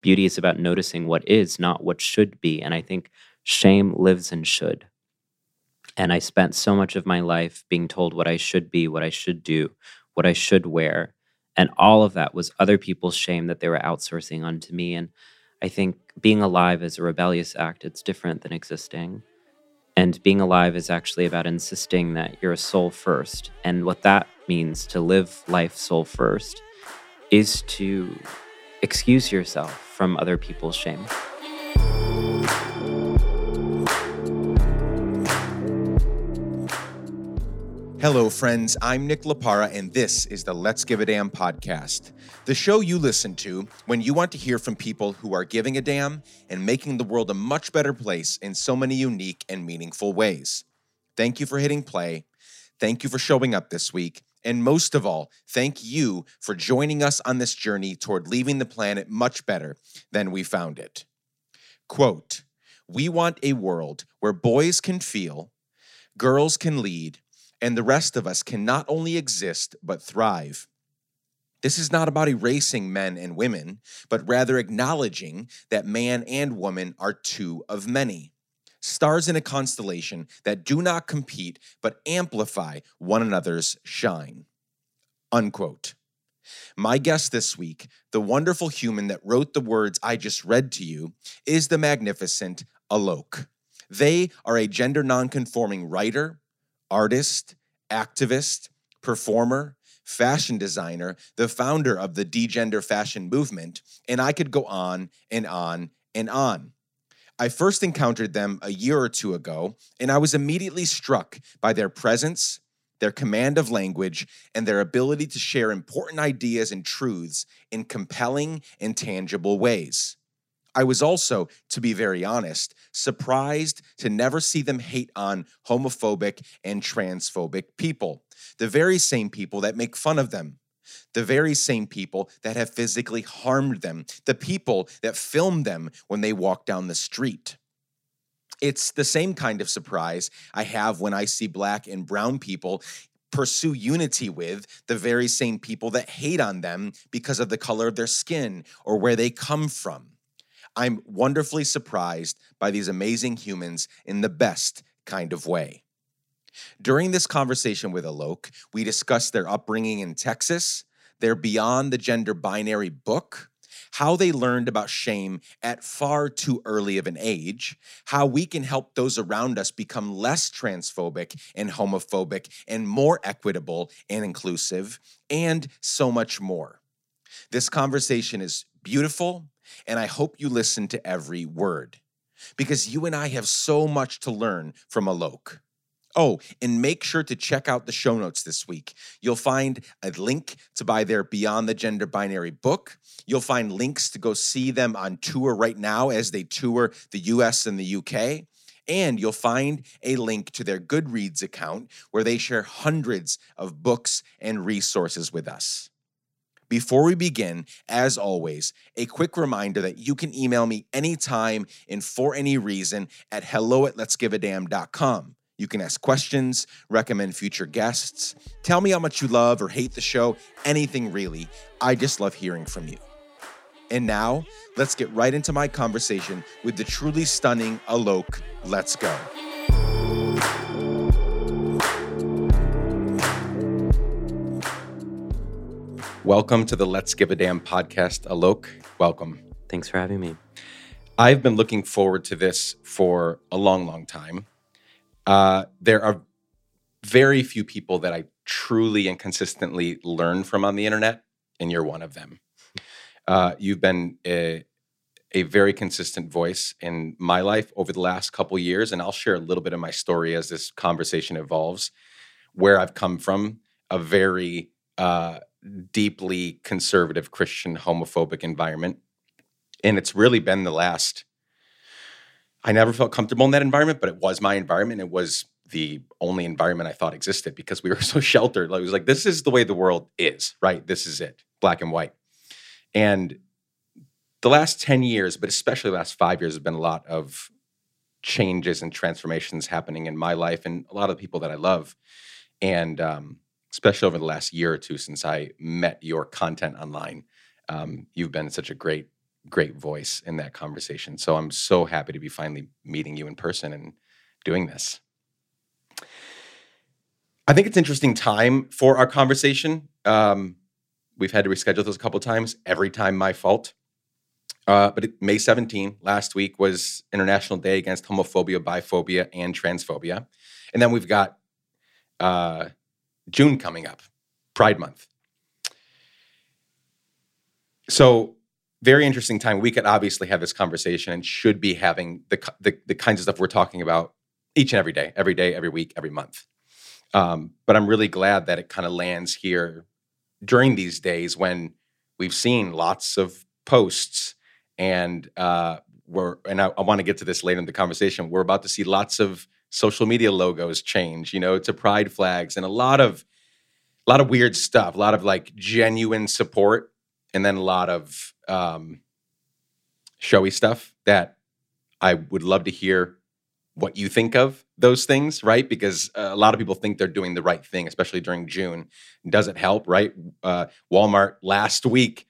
beauty is about noticing what is, not what should be. And I think shame lives in should. And I spent so much of my life being told what I should be, what I should do, what I should wear. And all of that was other people's shame that they were outsourcing onto me. And I think being alive is a rebellious act. It's different than existing. And being alive is actually about insisting that you're a soul first. And what that means to live life soul first is to excuse yourself from other people's shame. Hello, friends. I'm Nick Laparra, and this is the Let's Give a Damn podcast, the show you listen to when you want to hear from people who are giving a damn and making the world a much better place in so many unique and meaningful ways. Thank you for hitting play. Thank you for showing up this week. And most of all, thank you for joining us on this journey toward leaving the planet much better than we found it. Quote We want a world where boys can feel, girls can lead, and the rest of us can not only exist, but thrive. This is not about erasing men and women, but rather acknowledging that man and woman are two of many. Stars in a constellation that do not compete, but amplify one another's shine. Unquote. My guest this week, the wonderful human that wrote the words I just read to you, is the magnificent Alok. They are a gender nonconforming writer, artist, activist, performer, fashion designer, the founder of the degender fashion movement, and I could go on and on and on. I first encountered them a year or two ago, and I was immediately struck by their presence, their command of language, and their ability to share important ideas and truths in compelling and tangible ways. I was also, to be very honest, surprised to never see them hate on homophobic and transphobic people, the very same people that make fun of them, the very same people that have physically harmed them, the people that film them when they walk down the street. It's the same kind of surprise I have when I see black and brown people pursue unity with the very same people that hate on them because of the color of their skin or where they come from. I'm wonderfully surprised by these amazing humans in the best kind of way. During this conversation with Alok, we discussed their upbringing in Texas, their Beyond the Gender Binary book, how they learned about shame at far too early of an age, how we can help those around us become less transphobic and homophobic and more equitable and inclusive, and so much more. This conversation is beautiful, and I hope you listen to every word because you and I have so much to learn from Alok. Oh, and make sure to check out the show notes this week. You'll find a link to buy their Beyond the Gender Binary book. You'll find links to go see them on tour right now as they tour the US and the UK. And you'll find a link to their Goodreads account where they share hundreds of books and resources with us. Before we begin, as always, a quick reminder that you can email me anytime and for any reason at hello at let'sgiveadamn.com. You can ask questions, recommend future guests, tell me how much you love or hate the show, anything really. I just love hearing from you. And now, let's get right into my conversation with the truly stunning Alok. Let's go. Welcome to the Let's Give a Damn podcast, Alok. Welcome. Thanks for having me. I've been looking forward to this for a long, long time. Uh, there are very few people that I truly and consistently learn from on the internet, and you're one of them. Uh, you've been a, a very consistent voice in my life over the last couple years, and I'll share a little bit of my story as this conversation evolves, where I've come from, a very uh, deeply conservative Christian homophobic environment. And it's really been the last, I never felt comfortable in that environment, but it was my environment. It was the only environment I thought existed because we were so sheltered. Like, it was like, this is the way the world is, right? This is it, black and white. And the last 10 years, but especially the last five years, have been a lot of changes and transformations happening in my life and a lot of the people that I love. And um, especially over the last year or two since I met your content online. Um, you've been such a great great voice in that conversation. So I'm so happy to be finally meeting you in person and doing this. I think it's interesting time for our conversation. Um, we've had to reschedule those a couple times. Every time, my fault. Uh, but it, May 17 last week was International Day Against Homophobia, Biphobia, and Transphobia, and then we've got uh, June coming up, Pride Month. So very interesting time. We could obviously have this conversation and should be having the, the, the kinds of stuff we're talking about each and every day, every day, every week, every month. Um, but I'm really glad that it kind of lands here during these days when we've seen lots of posts and uh, we're and I, I want to get to this later in the conversation. We're about to see lots of social media logos change, you know, to pride flags and a lot of a lot of weird stuff, a lot of like genuine support, and then a lot of um, showy stuff that I would love to hear what you think of those things, right? Because a lot of people think they're doing the right thing, especially during June. Does it help, right? Uh, Walmart last week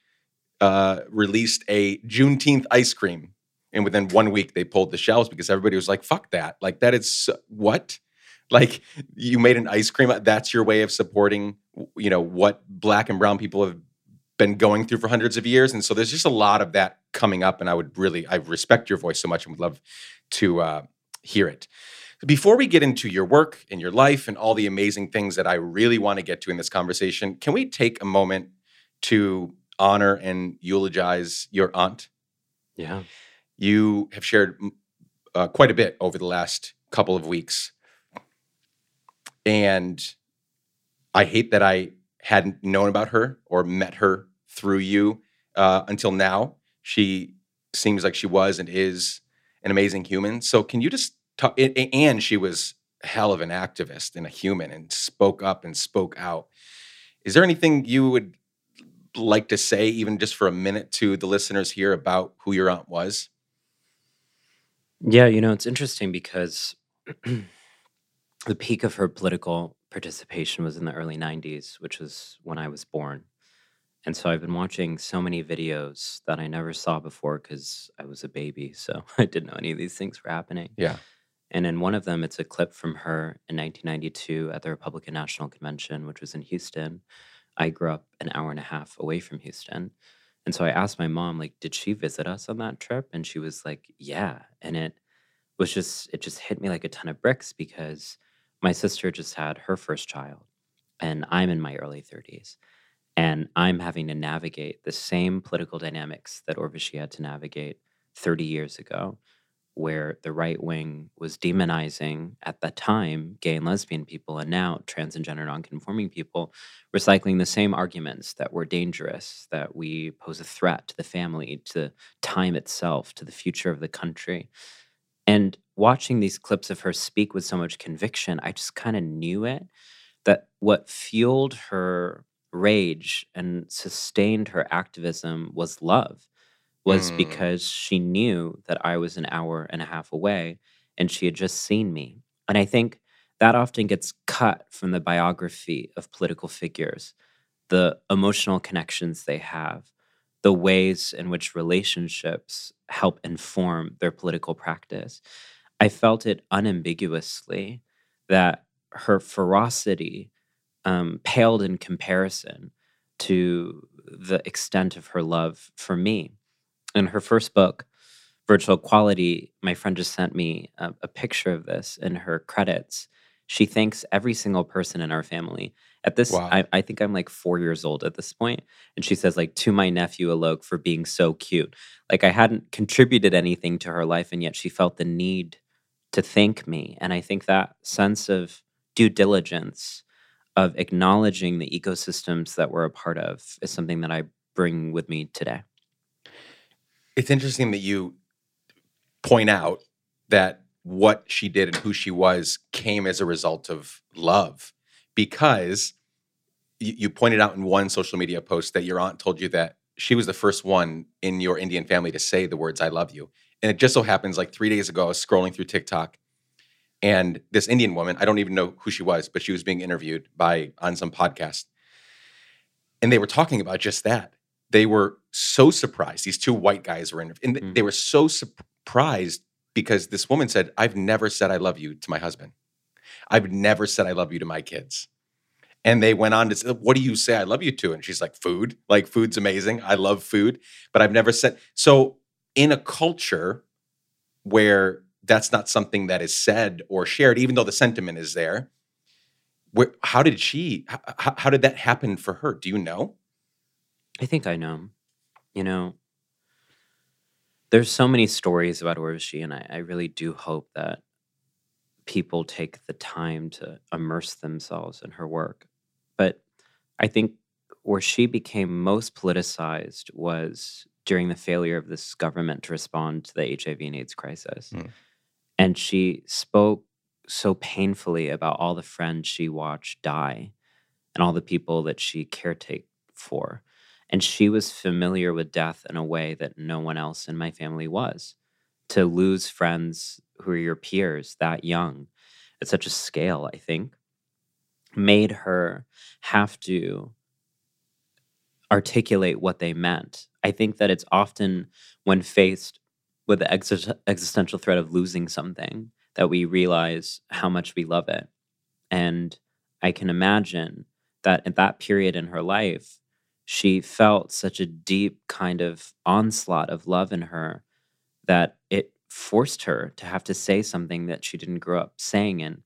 uh, released a Juneteenth ice cream, and within one week they pulled the shelves because everybody was like, "Fuck that!" Like that is what. Like you made an ice cream. That's your way of supporting, you know, what black and brown people have been going through for hundreds of years. And so there's just a lot of that coming up. And I would really, I respect your voice so much and would love to uh, hear it. Before we get into your work and your life and all the amazing things that I really want to get to in this conversation, can we take a moment to honor and eulogize your aunt? Yeah. You have shared uh, quite a bit over the last couple of weeks. And I hate that I hadn't known about her or met her through you uh, until now. She seems like she was and is an amazing human. So can you just talk? And she was hell of an activist and a human and spoke up and spoke out. Is there anything you would like to say, even just for a minute, to the listeners here about who your aunt was? Yeah, you know, it's interesting because the peak of her political participation was in the early 90s, which was when I was born. And so I've been watching so many videos that I never saw before because I was a baby. So I didn't know any of these things were happening. Yeah. And in one of them, it's a clip from her in 1992 at the Republican National Convention, which was in Houston. I grew up an hour and a half away from Houston. And so I asked my mom, like, did she visit us on that trip? And she was like, yeah. And it was just, it just hit me like a ton of bricks because my sister just had her first child and I'm in my early 30s. And I'm having to navigate the same political dynamics that Urvashi had to navigate 30 years ago, where the right wing was demonizing at that time gay and lesbian people, and now trans and gender nonconforming people, recycling the same arguments that we're dangerous, that we pose a threat to the family, to time itself, to the future of the country. And watching these clips of her speak with so much conviction, I just kind of knew it that what fueled her rage and sustained her activism was love was mm. because she knew that I was an hour and a half away and she had just seen me. And I think that often gets cut from the biography of political figures, the emotional connections they have, the ways in which relationships help inform their political practice. I felt it unambiguously that her ferocity um, paled in comparison to the extent of her love for me. In her first book, Virtual Equality, my friend just sent me a, a picture of this in her credits. She thanks every single person in our family. At this, wow. I, I, think I'm like four years old at this point, and she says like to my nephew Alok for being so cute. Like I hadn't contributed anything to her life, and yet she felt the need to thank me. And I think that sense of due diligence of acknowledging the ecosystems that we're a part of is something that I bring with me today. It's interesting that you point out that what she did and who she was came as a result of love because you, pointed out in one social media post that your aunt told you that she was the first one in your Indian family to say the words I love you. And it just so happens like 3 days ago I was scrolling through TikTok and this Indian woman, I don't even know who she was, but she was being interviewed by on some podcast. And they were talking about just that. They were so surprised. These two white guys were in, and th- Mm. they were so surprised because this woman said, "I've never said I love you to my husband. I've never said I love you to my kids." And they went on to say, "What do you say I love you to?" And she's like, "Food. Like food's amazing. I love food, but I've never said." So in a culture where that's not something that is said or shared, even though the sentiment is there, where, how did she? How, how did that happen for her? Do you know? I think I know. You know, there's so many stories about Urvashi, and I, I really do hope that people take the time to immerse themselves in her work. But I think where she became most politicized was during the failure of this government to respond to the HIV and AIDS crisis. Mm. And she spoke so painfully about all the friends she watched die and all the people that she caretake for. And she was familiar with death in a way that no one else in my family was. To lose friends who are your peers that young at such a scale, I think, made her have to articulate what they meant. I think that it's often when faced with the exis- existential threat of losing something that we realize how much we love it. And I can imagine that at that period in her life, she felt such a deep kind of onslaught of love in her that it forced her to have to say something that she didn't grow up saying. And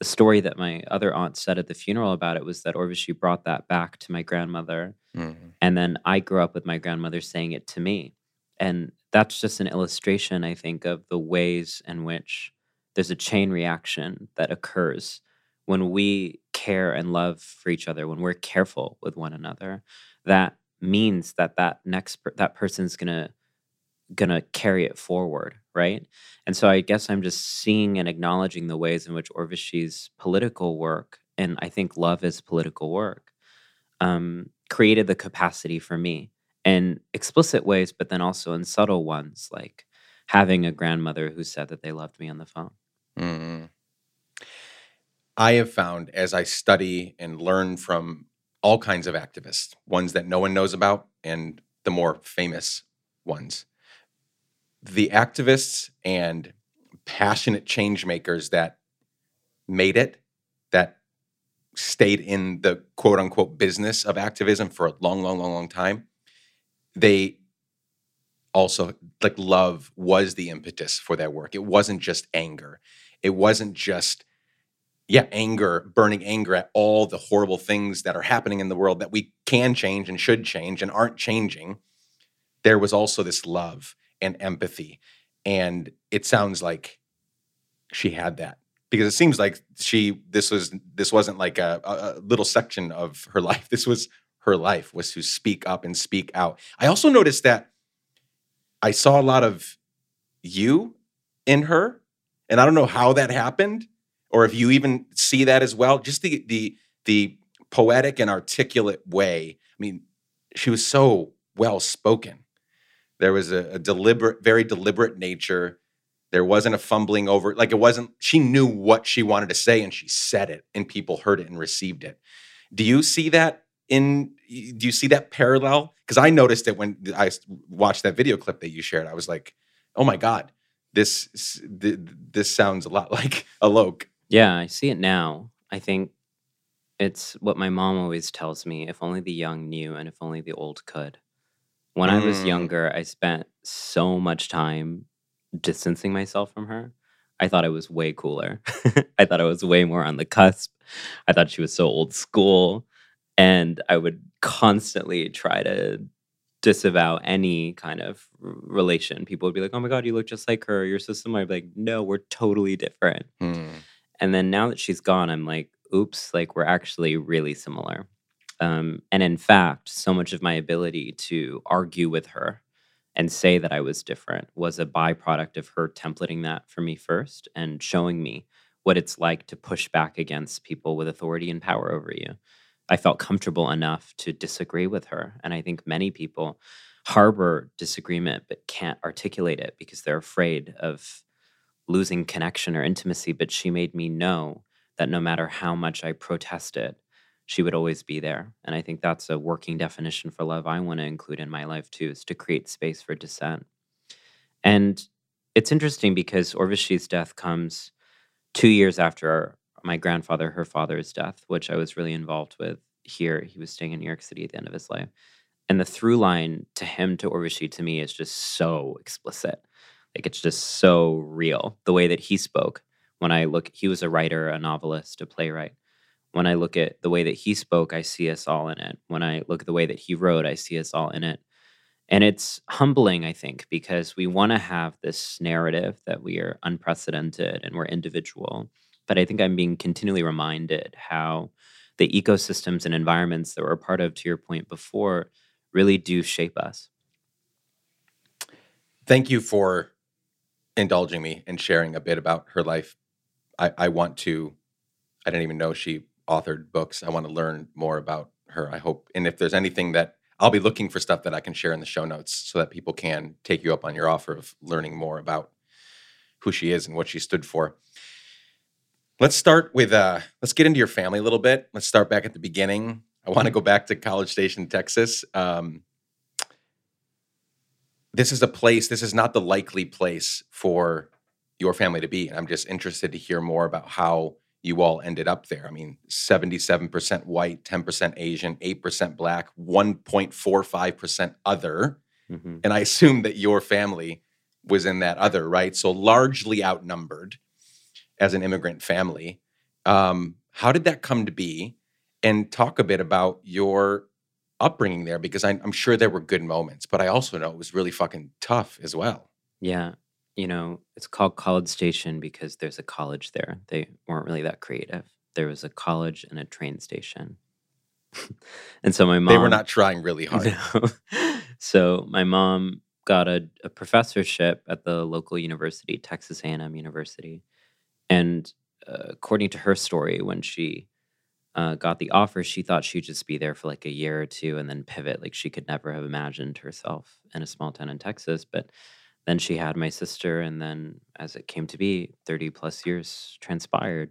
the story that my other aunt said at the funeral about it was that Urvashi brought that back to my grandmother. Mm-hmm. And then I grew up with my grandmother saying it to me. And that's just an illustration, I think, of the ways in which there's a chain reaction that occurs when we care and love for each other, when we're careful with one another. That means that that next per- that person's gonna gonna carry it forward, right? And so I guess I'm just seeing and acknowledging the ways in which Urvashi's political work, and I think love is political work, um, created the capacity for me in explicit ways, but then also in subtle ones, like having a grandmother who said that they loved me on the phone. Mm. I have found as I study and learn from all kinds of activists, ones that no one knows about and the more famous ones, the activists and passionate change makers that made it, that stayed in the quote unquote business of activism for a long, long, long, long time, they also like love was the impetus for that work. It wasn't just anger. It wasn't just yeah, anger, burning anger at all the horrible things that are happening in the world that we can change and should change and aren't changing. There was also this love and empathy. And it sounds like she had that because it seems like she this was this wasn't like a, a little section of her life. This was her life was to speak up and speak out. I also noticed that I saw a lot of you in her, and I don't know how that happened, or if you even see that as well. Just the the the poetic and articulate way. I mean, she was so well spoken. There was a, a deliberate, very deliberate nature. There wasn't a fumbling over. Like it wasn't. She knew what she wanted to say, and she said it, and people heard it and received it. Do you see that in? Do you see that parallel? Because I noticed it when i watched that video clip that you shared. I was like, "Oh my god, this this sounds a lot like Alok." Yeah, I see it now. I think it's what my mom always tells me if only the young knew and if only the old could. When I was Mm. younger, I spent so much time distancing myself from her. I thought I was way cooler. I thought I was way more on the cusp. I thought she was so old school. And I would constantly try to disavow any kind of relation. People would be like, oh my God, you look just like her. You're so similar. I'd be like, no, we're totally different. Hmm. And then now that she's gone, I'm like, oops, like we're actually really similar. Um, and in fact, so much of my ability to argue with her and say that I was different was a byproduct of her templating that for me first and showing me what it's like to push back against people with authority and power over you. I felt comfortable enough to disagree with her. And I think many people harbor disagreement but can't articulate it because they're afraid of losing connection or intimacy. But she made me know that no matter how much I protested, she would always be there. And I think that's a working definition for love I want to include in my life too, is to create space for dissent. And it's interesting because Urvashi's death comes two years after my grandfather, her father's death, which I was really involved with here. He was staying in New York City at the end of his life. And the through line to him to Urvashi to me is just so explicit. Like it's just so real. The way that he spoke when I look, he was a writer, a novelist, a playwright. When I look at the way that he spoke, I see us all in it. When I look at the way that he wrote, I see us all in it. And it's humbling, I think, because we want to have this narrative that we are unprecedented and we're individual. But I think I'm being continually reminded how the ecosystems and environments that we're a part of, to your point before, really do shape us. Thank you for indulging me and sharing a bit about her life. I, I want to, I didn't even know she authored books. I want to learn more about her. I hope, and if there's anything that I'll be looking for stuff that I can share in the show notes so that people can take you up on your offer of learning more about who she is and what she stood for. Let's start with uh let's get into your family a little bit. Let's start back at the beginning. I want to go back to College Station, Texas. Um, this is a place, this is not the likely place for your family to be. And I'm just interested to hear more about how you all ended up there. I mean, 77% white, 10% Asian, 8% black, 1.45% other. Mm-hmm. And I assume that your family was in that other, right? So largely outnumbered as an immigrant family. Um, how did that come to be? And talk a bit about your upbringing there because I, I'm sure there were good moments, but I also know it was really fucking tough as well. Yeah you know, it's called College Station because there's a college there. They weren't really that creative. There was a college and a train station. and so my mom. They were not trying really hard. No. so my mom got a, a professorship at the local university, Texas A&M University. And uh, according to her story, when she uh, got the offer, she thought she'd just be there for like a year or two and then pivot. Like she could never have imagined herself in a small town in Texas. But then she had my sister, and then as it came to be, 30 plus years transpired.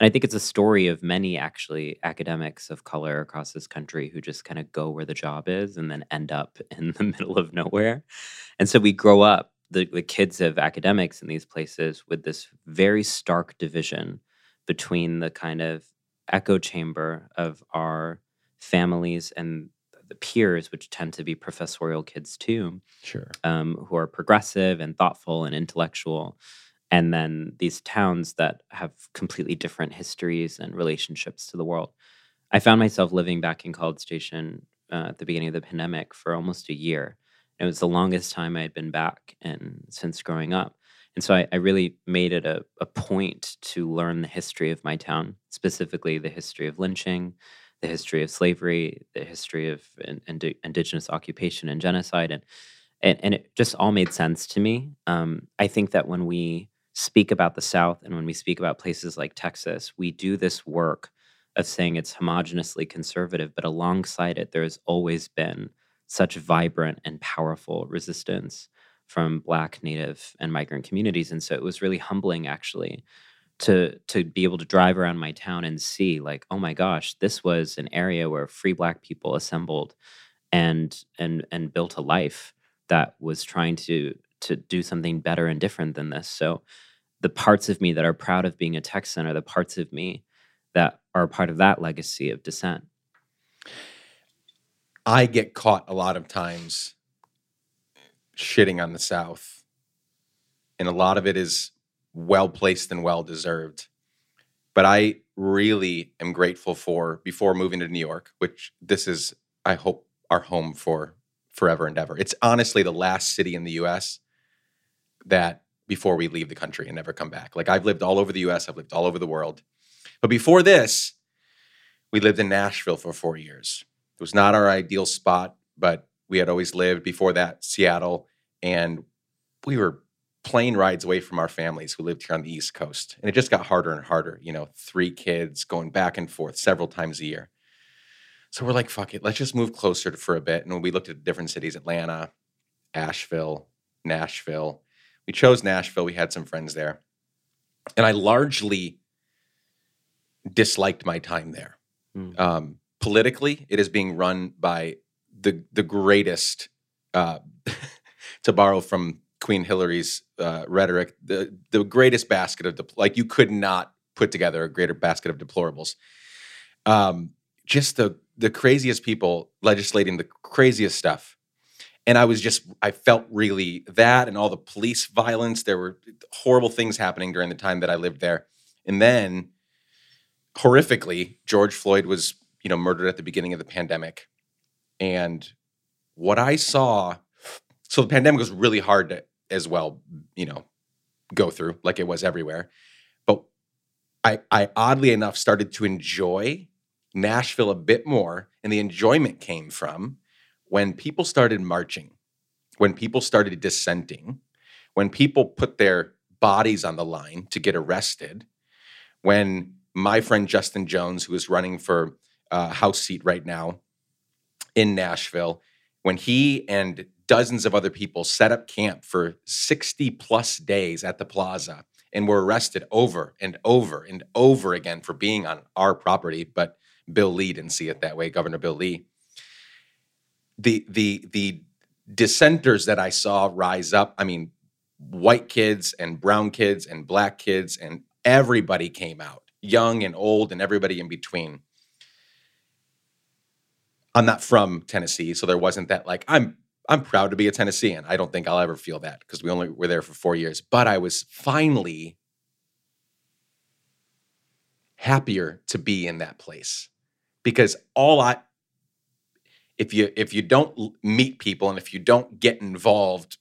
And I think it's a story of many actually academics of color across this country who just kind of go where the job is and then end up in the middle of nowhere. And so we grow up, the, the kids of academics in these places, with this very stark division between the kind of echo chamber of our families and the peers, which tend to be professorial kids too, sure, um, who are progressive and thoughtful and intellectual, and then these towns that have completely different histories and relationships to the world. I found myself living back in College Station uh, at the beginning of the pandemic for almost a year. It was the longest time I had been back and since growing up. And so I, I, really made it a, a point to learn the history of my town, specifically the history of lynching, the history of slavery, the history of in, in, indigenous occupation and genocide, and, and and it just all made sense to me. Um, I think that when we speak about the South and when we speak about places like Texas, we do this work of saying it's homogeneously conservative, but alongside it, there has always been such vibrant and powerful resistance from Black, Native, and migrant communities, and so it was really humbling, actually, to to be able to drive around my town and see like oh my gosh this was an area where free black people assembled and and and built a life that was trying to to do something better and different than this. So the parts of me that are proud of being a texan are the parts of me that are part of that legacy of dissent i get caught a lot of times shitting on the south and a lot of it is well placed and well deserved. But I really am grateful for before moving to New York, which this is, I hope, our home for forever and ever. It's honestly the last city in the US that before we leave the country and never come back. Like I've lived all over the US, I've lived all over the world. But before this, we lived in Nashville for four years. It was not our ideal spot, but we had always lived before that, Seattle. And we were plane rides away from our families who lived here on the East Coast. And it just got harder and harder, you know, three kids going back and forth several times a year. So we're like, fuck it, let's just move closer for a bit. And when we looked at different cities, Atlanta, Asheville, Nashville, we chose Nashville. We had some friends there. And I largely disliked my time there. Hmm. Um, politically, it is being run by the the greatest. Uh, to borrow from Queen Hillary's uh, rhetoric, the the greatest basket of dep- like you could not put together a greater basket of deplorables. Um, just the the craziest people legislating the craziest stuff and I was just I felt really that and all the police violence. There were horrible things happening during the time that I lived there, and then horrifically, George Floyd was you know murdered at the beginning of the pandemic, and what I saw. So the pandemic was really hard to as well, you know, go through like it was everywhere. But I, I oddly enough started to enjoy Nashville a bit more, and the enjoyment came from when people started marching, when people started dissenting, when people put their bodies on the line to get arrested, when my friend Justin Jones, who was running for a House seat right now in Nashville, when he and dozens of other people set up camp for 60 plus days at the plaza and were arrested over and over and over again for being on our property, but Bill Lee didn't see it that way, Governor Bill Lee the the the dissenters that I saw rise up, I mean, white kids and brown kids and black kids and everybody came out, young and old and everybody in between. I'm not from Tennessee, so there wasn't that like I'm I'm proud to be a Tennessean. I don't think I'll ever feel that because we only were there for 4 years, but I was finally happier to be in that place because all I if you if you don't meet people and if you don't get involved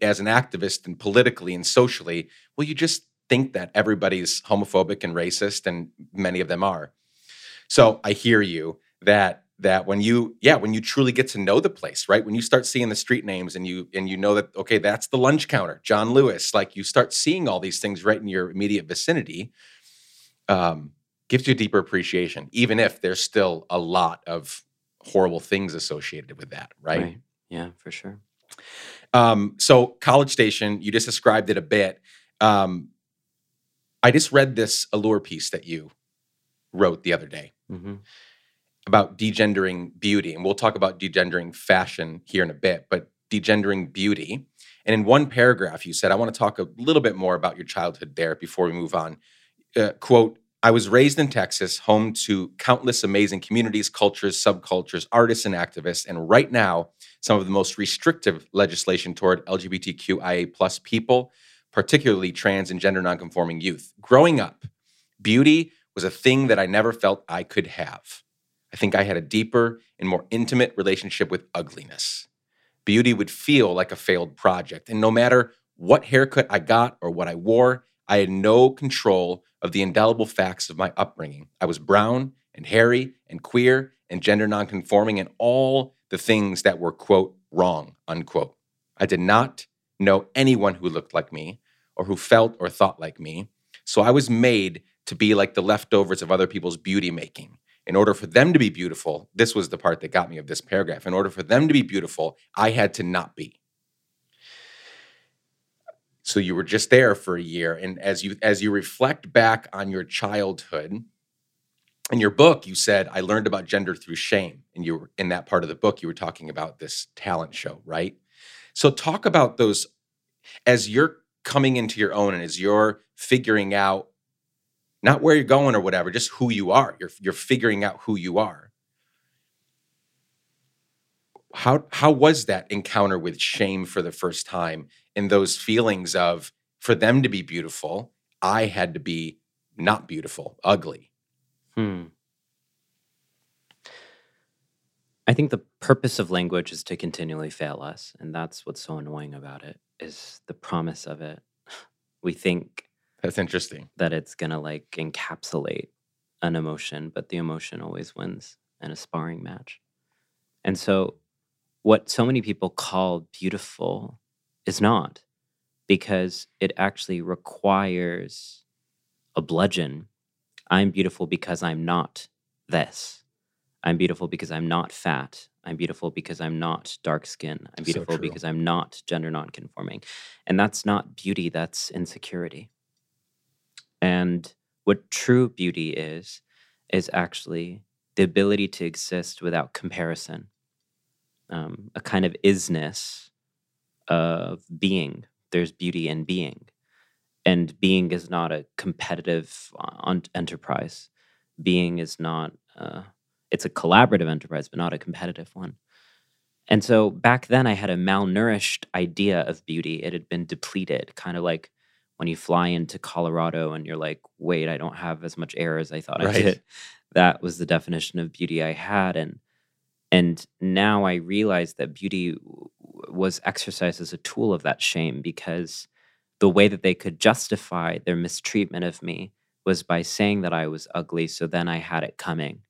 as an activist and politically and socially, well, you just think that everybody's homophobic and racist, and many of them are. So I hear you that that when you yeah when you truly get to know the place right when you start seeing the street names and you and you know that okay that's the lunch counter john lewis like you start seeing all these things right in your immediate vicinity um, gives you a deeper appreciation even if there's still a lot of horrible things associated with that, right? right. Yeah, for sure. Um, so College Station, you just described it a bit. Um, I just read this Allure piece that you wrote the other day mm-hmm. About degendering beauty, and we'll talk about degendering fashion here in a bit. But degendering beauty, and in one paragraph, you said, "I want to talk a little bit more about your childhood there before we move on." Uh, quote I was raised in Texas, home to countless amazing communities, cultures, subcultures, artists, and activists. And right now, some of the most restrictive legislation toward LGBTQIA plus people, particularly trans and gender nonconforming youth. Growing up, beauty was a thing that I never felt I could have. I think I had a deeper and more intimate relationship with ugliness. Beauty would feel like a failed project. And no matter what haircut I got or what I wore, I had no control of the indelible facts of my upbringing. I was brown and hairy and queer and gender nonconforming and all the things that were, quote, wrong, unquote. I did not know anyone who looked like me or who felt or thought like me. So I was made to be like the leftovers of other people's beauty making. In order for them to be beautiful, this was the part that got me of this paragraph. In order for them to be beautiful, I had to not be so you were just there for a year and as you as you reflect back on your childhood in your book you said i learned about gender through shame and you were in that part of the book you were talking about this talent show right so talk about those as you're coming into your own and as you're figuring out not where you're going or whatever just who you are you're you're figuring out who you are how how was that encounter with shame for the first time in those feelings of for them to be beautiful, I had to be not beautiful, ugly. Hmm. I think the purpose of language is to continually fail us, and that's what's so annoying about it is the promise of it. We think that's interesting that it's gonna like encapsulate an emotion, but the emotion always wins in a sparring match. And so, what so many people call beautiful is not because it actually requires a bludgeon. I'm beautiful because I'm not this. I'm beautiful because I'm not fat. I'm beautiful because I'm not dark skin. I'm beautiful so because I'm not gender nonconforming. And that's not beauty, that's insecurity. And what true beauty is, is actually the ability to exist without comparison, um, a kind of isness of being. There's beauty in being. And being is not a competitive uh, enterprise. Being is not, uh, it's a collaborative enterprise, but not a competitive one. And so back then, I had a malnourished idea of beauty. It had been depleted, kind of like when you fly into Colorado and you're like, wait, I don't have as much air as I thought right. I did. That was the definition of beauty I had. And and now I realize that beauty was exercised as a tool of that shame because the way that they could justify their mistreatment of me was by saying that I was ugly. So then I had it coming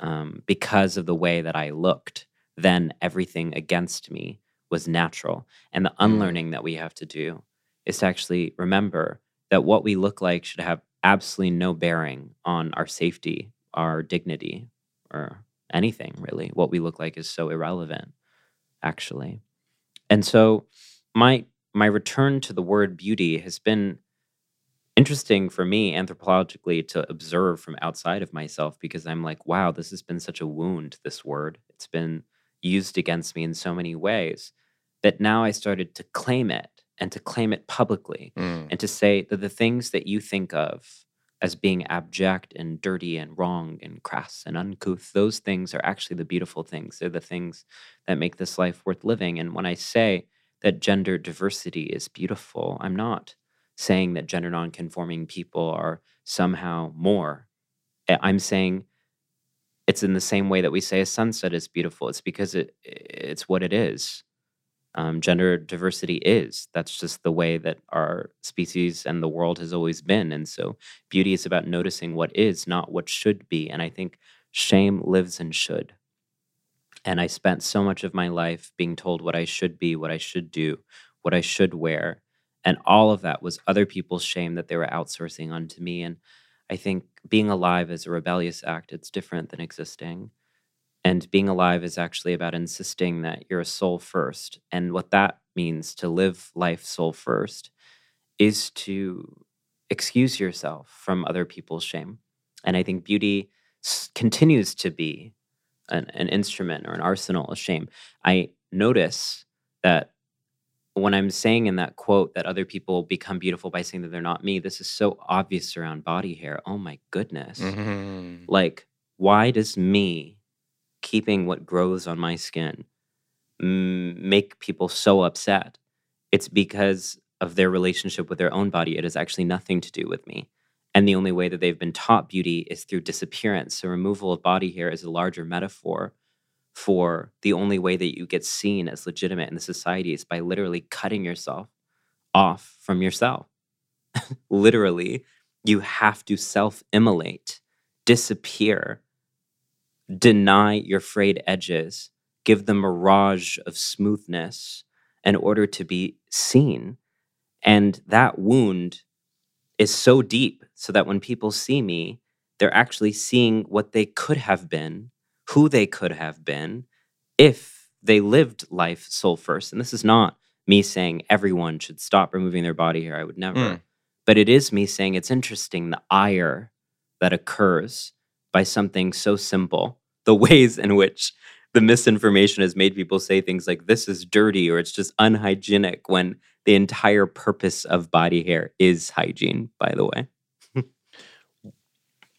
um, because of the way that I looked. Then everything against me was natural. And the mm. unlearning that we have to do is to actually remember that what we look like should have absolutely no bearing on our safety, our dignity, or anything really. What we look like is so irrelevant, actually. And so my my return to the word beauty has been interesting for me anthropologically to observe from outside of myself because I'm like, wow, this has been such a wound, this word. It's been used against me in so many ways that now I started to claim it and to claim it publicly mm. and to say that the things that you think of as being abject and dirty and wrong and crass and uncouth, those things are actually the beautiful things. They're the things that make this life worth living. And when I say that gender diversity is beautiful, I'm not saying that gender nonconforming people are somehow more. I'm saying it's in the same way that we say a sunset is beautiful. It's because it it's what it is um, gender diversity is. That's just the way that our species and the world has always been. And so beauty is about noticing what is, not what should be. And I think shame lives in should. And I spent so much of my life being told what I should be, what I should do, what I should wear. And all of that was other people's shame that they were outsourcing onto me. And I think being alive is a rebellious act. It's different than existing. And being alive is actually about insisting that you're a soul first. And what that means to live life soul first is to excuse yourself from other people's shame. And I think beauty s- continues to be an, an instrument or an arsenal of shame. I notice that when I'm saying in that quote that other people become beautiful by saying that they're not me, this is so obvious around body hair. Oh my goodness. Mm-hmm. Like, why does me keeping what grows on my skin make people so upset, it's because of their relationship with their own body. It has actually nothing to do with me. And the only way that they've been taught beauty is through disappearance. So, removal of body hair is a larger metaphor for the only way that you get seen as legitimate in the society is by literally cutting yourself off from yourself. literally, you have to self immolate, disappear deny your frayed edges, give the mirage of smoothness in order to be seen. And that wound is so deep so that when people see me, they're actually seeing what they could have been, who they could have been if they lived life soul first. And this is not me saying everyone should stop removing their body hair. I would never. Mm. But it is me saying it's interesting the ire that occurs by something so simple, the ways in which the misinformation has made people say things like this is dirty or it's just unhygienic when the entire purpose of body hair is hygiene, by the way.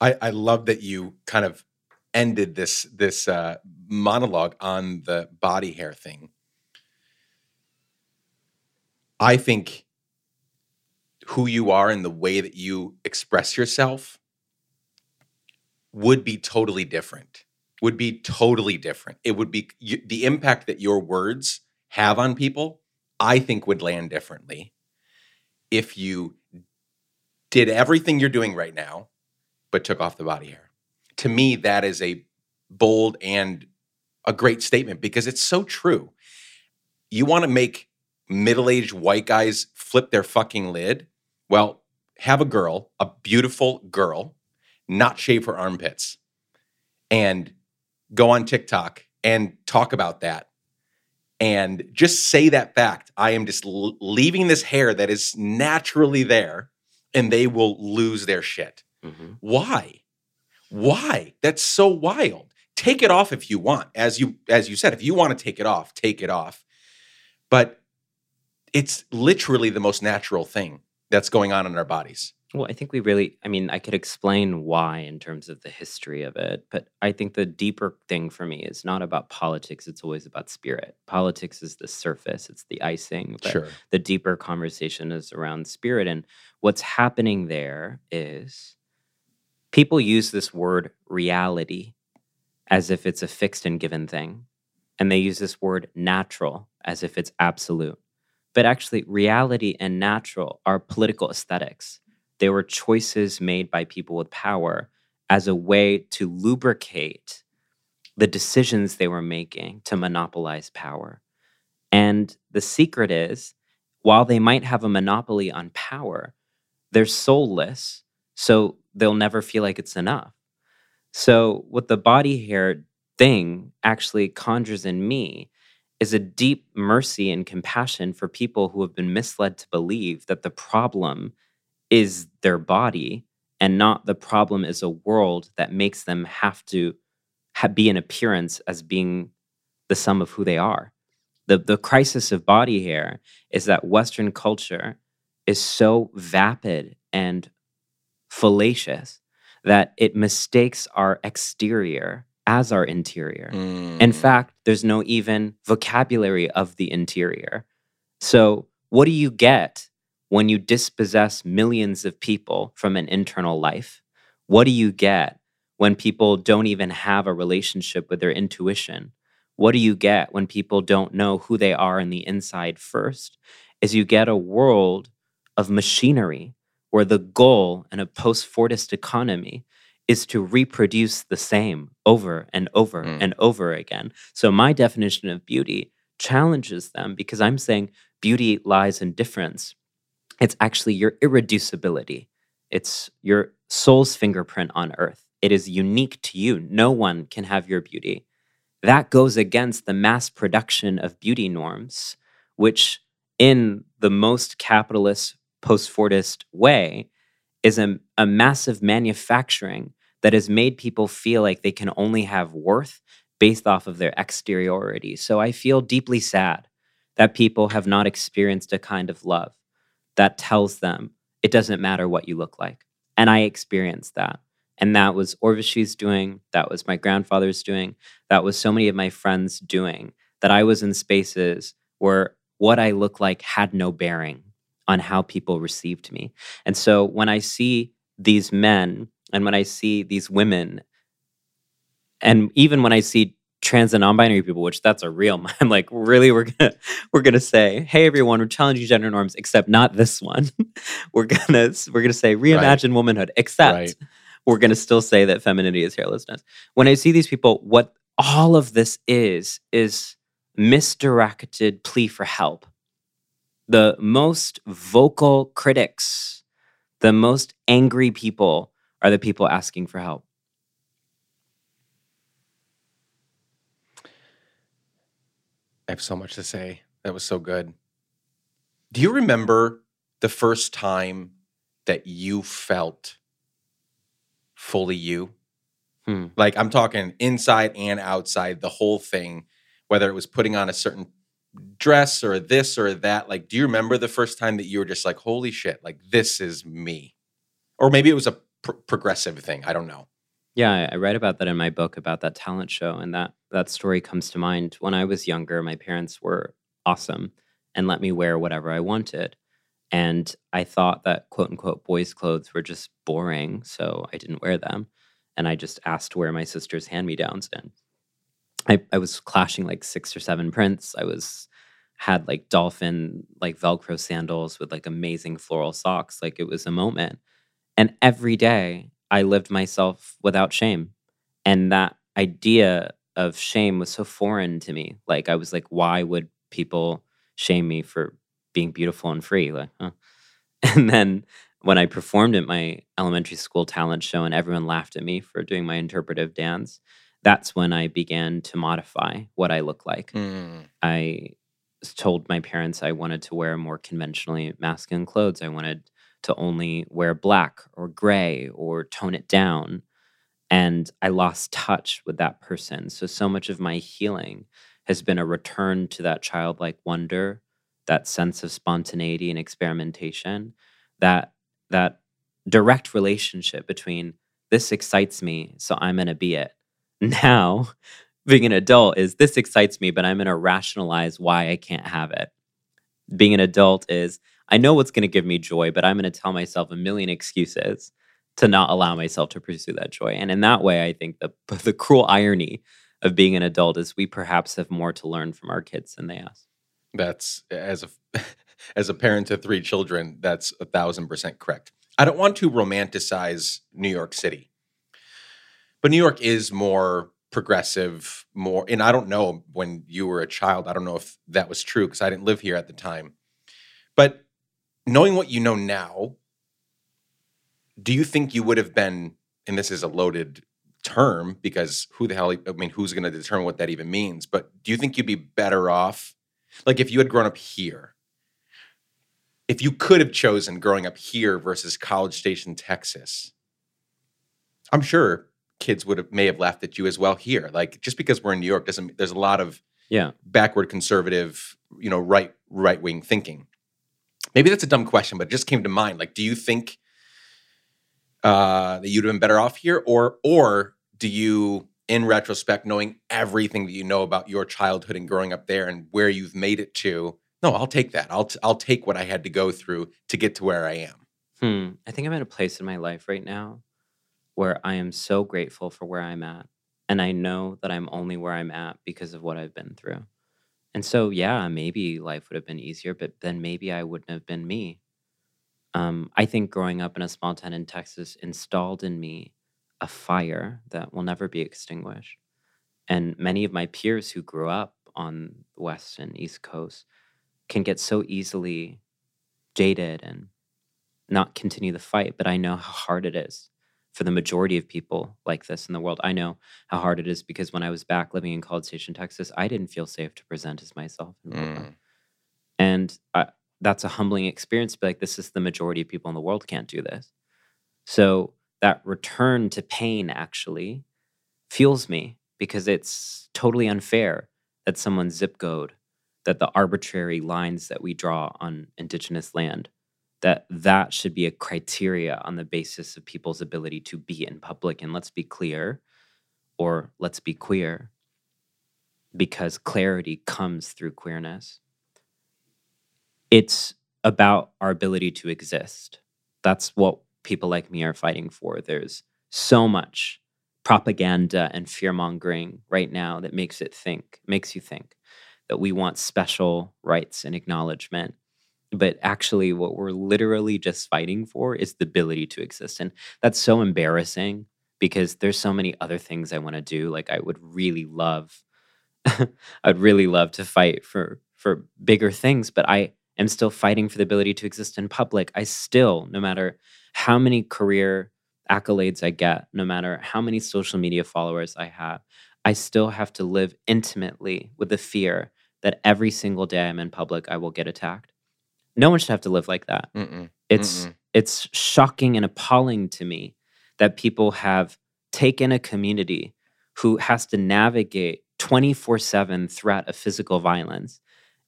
I, I love that you kind of ended this this uh, monologue on the body hair thing. I think who you are and the way that you express yourself would be totally different. Would be totally different. It would be you, the impact that your words have on people, I think would land differently if you did everything you're doing right now, but took off the body hair. To me, that is a bold and a great statement because it's so true. You want to make middle aged white guys flip their fucking lid? Well, have a girl, a beautiful girl, not shave her armpits and go on TikTok and talk about that and just say that fact. I am just l- leaving this hair that is naturally there and they will lose their shit. Mm-hmm. Why? Why? That's so wild. Take it off if you want. As you as you said, if you want to take it off, take it off. But it's literally the most natural thing that's going on in our bodies. Well, I think we really, I mean, I could explain why in terms of the history of it, but I think the deeper thing for me is not about politics. It's always about spirit. Politics is the surface, it's the icing. But Sure. the deeper conversation is around spirit. And what's happening there is people use this word reality as if it's a fixed and given thing. And they use this word natural as if it's absolute. But actually, reality and natural are political aesthetics. They were choices made by people with power as a way to lubricate the decisions they were making to monopolize power. And the secret is while they might have a monopoly on power, they're soulless, so they'll never feel like it's enough. So, what the body hair thing actually conjures in me is a deep mercy and compassion for people who have been misled to believe that the problem is their body and not the problem is a world that makes them have to ha- be an appearance as being the sum of who they are. The, the crisis of body hair is that Western culture is so vapid and fallacious that it mistakes our exterior as our interior. In Mm. fact, there's no even vocabulary of the interior. So, what do you get when you dispossess millions of people from an internal life? What do you get when people don't even have a relationship with their intuition? What do you get when people don't know who they are in the inside first? Is you get a world of machinery where the goal in a post Fordist economy is to reproduce the same over and over Mm. and over again. So, my definition of beauty challenges them because I'm saying beauty lies in difference. It's actually your irreducibility, it's your soul's fingerprint on earth. It is unique to you. No one can have your beauty. That goes against the mass production of beauty norms, which, in the most capitalist, post Fordist way, is a, a massive manufacturing that has made people feel like they can only have worth based off of their exteriority. So I feel deeply sad that people have not experienced a kind of love that tells them it doesn't matter what you look like. And I experienced that. And that was Urvashi's doing, that was my grandfather's doing, that was so many of my friends doing, that I was in spaces where what I look like had no bearing on how people received me. And so when I see these men and when I see these women, and even when I see trans and non-binary people, which that's a real, I'm like, really, we're gonna we're gonna say, hey everyone, we're challenging gender norms, except not this one. we're gonna we're gonna say reimagine womanhood, except Right. we're gonna still say that femininity is hairlessness. When I see these people, what all of this is is misdirected plea for help. The most vocal critics, the most angry people are the people asking for help. I have so much to say. That was so good. Do you remember the first time that you felt fully you? Hmm. Like I'm talking inside and outside, the whole thing, whether it was putting on a certain dress or this or that. Like, do you remember the first time that you were just like, holy shit, like this is me? Or maybe it was a pr- progressive thing. I don't know. Yeah, I- read about that in my book about that talent show, and that that story comes to mind. When I was younger, my parents were awesome and let me wear whatever I wanted, and I thought that quote unquote boys' clothes were just boring, so I didn't wear them, and I just asked wear my sister's hand me downs. And I, I was clashing like six or seven prints. I was had like dolphin like Velcro sandals with like amazing floral socks. Like it was a moment. And every day I lived myself without shame. And that idea of shame was so foreign to me. Like I was like, why would people shame me for being beautiful and free? Like, huh. And then when I performed at my elementary school talent show and everyone laughed at me for doing my interpretive dance, that's when I began to modify what I look like. Mm, I told my parents I wanted to wear more conventionally masculine clothes. I wanted to only wear black or gray or tone it down. And I lost touch with that person. So, so much of my healing has been a return to that childlike wonder, that sense of spontaneity and experimentation, that that direct relationship between this excites me, so I'm going to be it. Now, being an adult is this excites me, but I'm going to rationalize why I can't have it. Being an adult is I know what's going to give me joy, but I'm going to tell myself a million excuses to not allow myself to pursue that joy. And in that way, I think the the cruel irony of being an adult is we perhaps have more to learn from our kids than they us. That's as a as a parent to three children, that's a thousand percent correct. I don't want to romanticize New York City, but New York is more progressive, more. And I don't know when you were a child. I don't know if that was true because I didn't live here at the time. But knowing what you know now, do you think you would have been? And this is a loaded term because who the hell? I mean, who's going to determine what that even means? But do you think you'd be better off, like if you had grown up here? If you could have chosen growing up here versus College Station, Texas, I'm sure kids would have may have laughed at you as well here. Like just because we're in New York doesn't. There's a lot of Yeah. backward conservative, you know, right right wing thinking. Maybe that's a dumb question, but it just came to mind. Like, do you think uh, that you'd have been better off here, or or do you, in retrospect, knowing everything that you know about your childhood and growing up there and where you've made it to, no, I'll take that. I'll t- I'll take what I had to go through to get to where I am. Hmm. I think I'm at a place in my life right now where I am so grateful for where I'm at. And I know that I'm only where I'm at because of what I've been through. And so, yeah, maybe life would have been easier, but then maybe I wouldn't have been me. Um, I think growing up in a small town in Texas installed in me a fire that will never be extinguished. And many of my peers who grew up on the West and East Coast can get so easily jaded and not continue the fight. But I know how hard it is for the majority of people like this in the world. I know how hard it is because when I was back living in College Station, Texas, I didn't feel safe to present as myself. Mm. And I, that's a humbling experience. But like, this is the majority of people in the world can't do this. So that return to pain actually fuels me because it's totally unfair that someone's zip code, that the arbitrary lines that we draw on indigenous land, that that should be a criteria on the basis of people's ability to be in public. And let's be clear, or let's be queer, because clarity comes through queerness. It's about our ability to exist. That's what people like me are fighting for. There's so much propaganda and fear mongering right now that makes it think, makes you think that we want special rights and acknowledgement. But actually, what we're literally just fighting for is the ability to exist. And that's so embarrassing because there's so many other things I want to do. Like, I would really love, I'd really love to fight for for bigger things, but I am still fighting for the ability to exist in public. I still, no matter how many career accolades I get, no matter how many social media followers I have, I still have to live intimately with the fear that every single day I'm in public, I will get attacked. No one should have to live like that. Mm-mm. It's Mm-mm. it's shocking and appalling to me that people have taken a community who has to navigate 24/7 threat of physical violence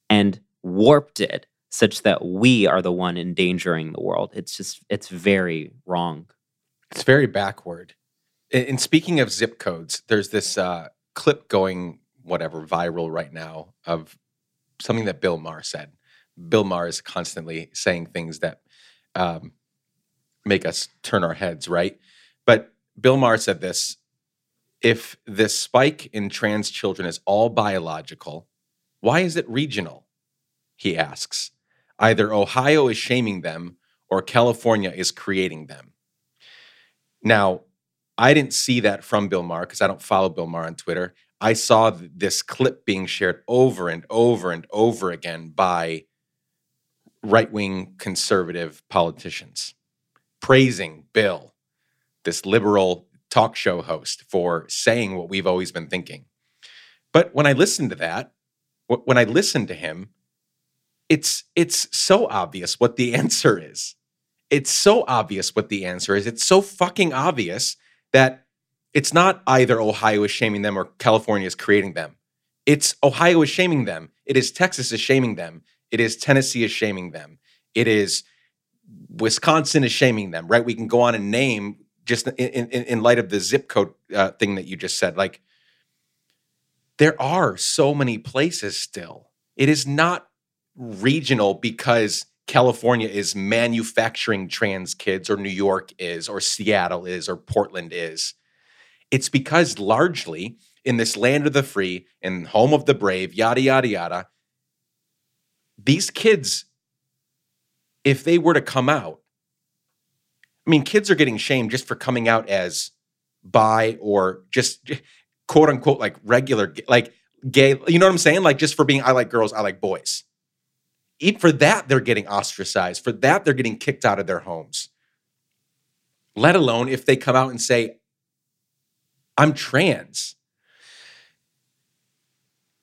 and warped it such that we are the one endangering the world. It's just it's very wrong. It's very backward. And speaking of zip codes, there's this uh, clip going whatever viral right now of something that Bill Maher said. Bill Maher is constantly saying things that um, make us turn our heads, right? But Bill Maher said this: If this spike in trans children is all biological, why is it regional? He asks. Either Ohio is shaming them or California is creating them. Now, I didn't see that from Bill Maher because I don't follow Bill Maher on Twitter. I saw this clip being shared over and over and over again by right wing conservative politicians praising Bill, this liberal talk show host, for saying what we've always been thinking. But when I listened to that, when I listened to him, it's it's so obvious what the answer is. It's so obvious what the answer is. It's so fucking obvious that it's not either Ohio is shaming them or California is creating them. It's Ohio is shaming them. It is Texas is shaming them. It is Tennessee is shaming them. It is Wisconsin is shaming them, right? We can go on and name just in, in, in light of the zip code uh, thing that you just said. Like, there are so many places still. It is not regional because California is manufacturing trans kids, or New York is, or Seattle is, or Portland is. It's because largely in this land of the free and home of the brave, yada, yada, yada, these kids, if they were to come out, I mean, kids are getting shamed just for coming out as bi or just quote unquote like regular, like gay. You know what I'm saying? Like just for being, I like girls, I like boys. Even for that, they're getting ostracized. For that, they're getting kicked out of their homes. Let alone if they come out and say, I'm trans.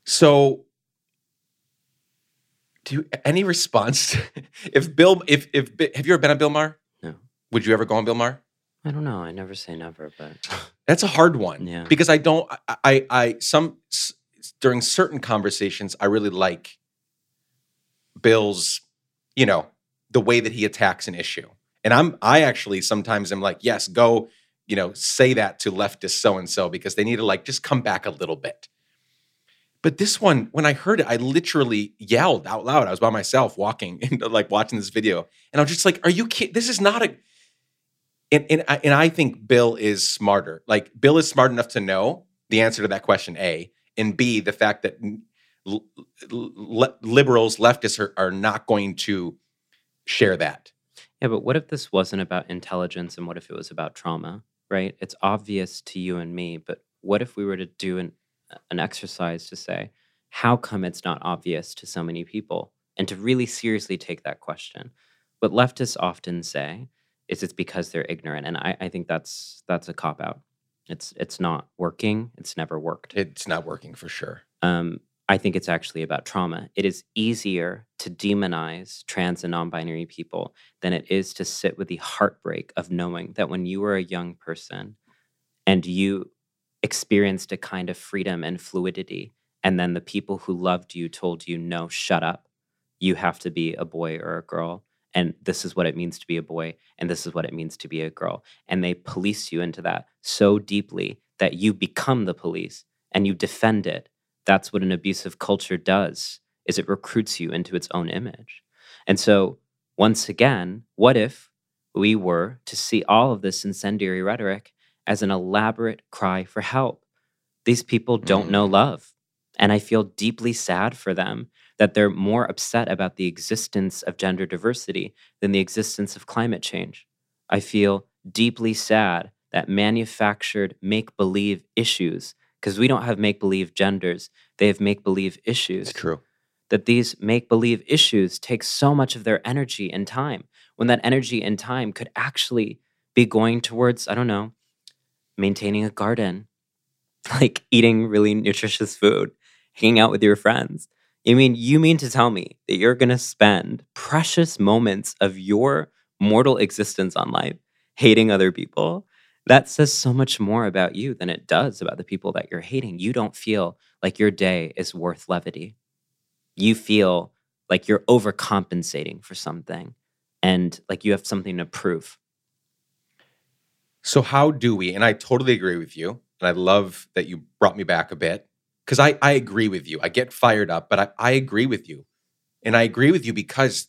So, do you, any response? If Bill, if if have you ever been on Bill Maher? No. Would you ever go on Bill Maher? I don't know. I never say never, but That's a hard one. Yeah. Because I don't. I I, I some s- during certain conversations, I really like Bill's. You know the way that he attacks an issue, and I'm. I actually sometimes am like, yes, go. You know, say that to leftist so and so because they need to like just come back a little bit. But this one, when I heard it, I literally yelled out loud. I was by myself walking and like watching this video, and I was just like, "Are you kidding? This is not a." And and and I think Bill is smarter. Like Bill is smart enough to know the answer to that question. A and B, the fact that liberals, leftists are, are not going to share that. yeah. But what if this wasn't about intelligence, and what if it was about trauma? Right? It's obvious to you and me, but what if we were to do an an exercise to say, how come it's not obvious to so many people? And to really seriously take that question. What leftists often say is it's because they're ignorant. And I, I think that's that's a cop out. It's it's not working. It's never worked. It's not working for sure. Um, I think it's actually about trauma. It is easier to demonize trans and non binary people than it is to sit with the heartbreak of knowing that when you were a young person and you experienced a kind of freedom and fluidity, and then the people who loved you told you, no, shut up. You have to be a boy or a girl. And this is what it means to be a boy, and this is what it means to be a girl. And they police you into that so deeply that you become the police and you defend it that's what an abusive culture does is it recruits you into its own image. And so once again what if we were to see all of this incendiary rhetoric as an elaborate cry for help? These people don't mm. know love and i feel deeply sad for them that they're more upset about the existence of gender diversity than the existence of climate change. I feel deeply sad that manufactured make believe issues because we don't have make believe genders, they have make believe issues. It's true. That these make believe issues take so much of their energy and time when that energy and time could actually be going towards, I don't know, maintaining a garden, like eating really nutritious food, hanging out with your friends. I mean, you mean to tell me that you're going to spend precious moments of your mortal existence on life hating other people? That says so much more about you than it does about the people that you're hating. You don't feel like your day is worth levity. You feel like you're overcompensating for something and like you have something to prove. So how do we? And I totally agree with you. And I love that you brought me back a bit because I, I agree with you. I get fired up, but I, I agree with you. And I agree with you because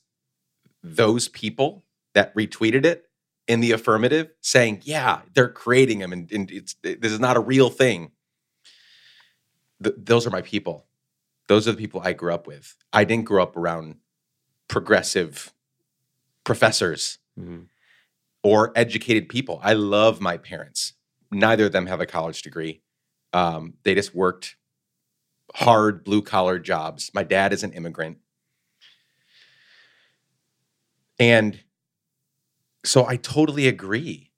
those people that retweeted it in the affirmative saying, yeah, they're creating them and, and it's this is not a real thing. Th- those are my people. Those are the people I grew up with. I didn't grow up around progressive professors Mhm. or educated people. I love my parents. Neither of them have a college degree. Um, they just worked hard blue collar jobs. My dad is an immigrant. And so I totally agree.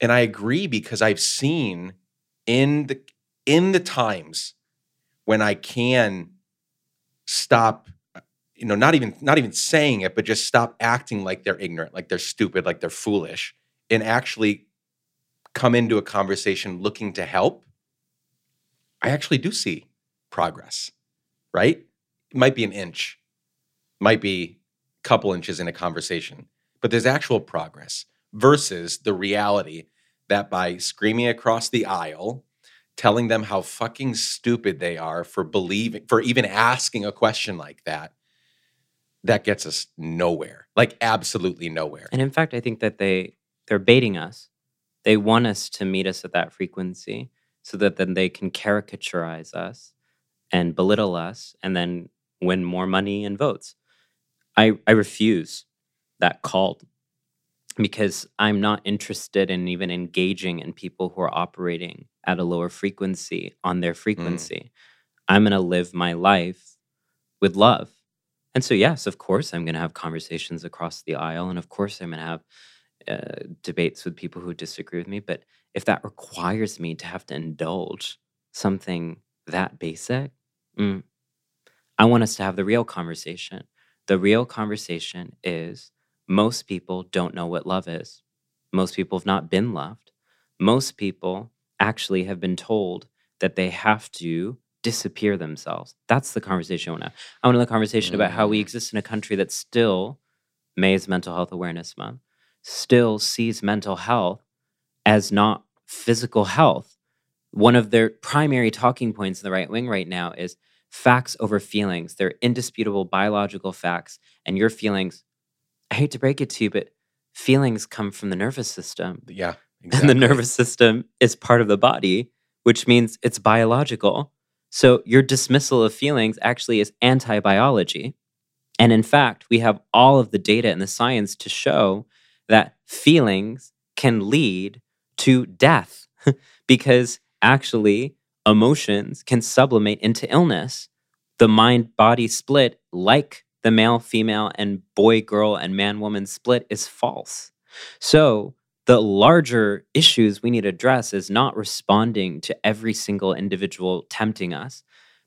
And I agree because I've seen in the in the times when I can stop uh, you know not even not even saying it but just stop acting like they're ignorant like they're stupid like they're foolish and actually come into a conversation looking to help, I actually do see progress, right? It might be an inch, might be a couple inches in a conversation, but there's actual progress versus the reality that by screaming across the aisle, telling them how fucking stupid they are for believing, for even asking a question like that, that gets us nowhere, like absolutely nowhere. And in fact, I think that they they're baiting us. They want us to meet us at that frequency so that then they can caricaturize us and belittle us and then win more money and votes. I, I refuse that call because I'm not interested in even engaging in people who are operating at a lower frequency on their frequency. Mm. I'm going to live my life with love. And so, yes, of course, I'm going to have conversations across the aisle. And of course, I'm going to have uh, debates with people who disagree with me. But if that requires me to have to indulge something that basic, mm, I want us to have the real conversation. The real conversation is most people don't know what love is. Most people have not been loved. Most people actually have been told that they have to disappear themselves. That's the conversation I want to. I want to have a conversation about how we mm. exist in a country that still, May is Mental Health Awareness Month, still sees mental health as not physical health. One of their primary talking points in the right wing right now is facts over feelings. They're indisputable biological facts, and your feelings, I hate to break it to you, but feelings come from the nervous system. Yeah. Exactly. And the nervous system is part of the body, which means it's biological. So your dismissal of feelings actually is anti biology. And in fact, we have all of the data and the science to show that feelings can lead to death because actually emotions can sublimate into illness. The mind body split, like the male female and boy girl and man woman split, is false. So, the larger issues we need to address is not responding to every single individual tempting us,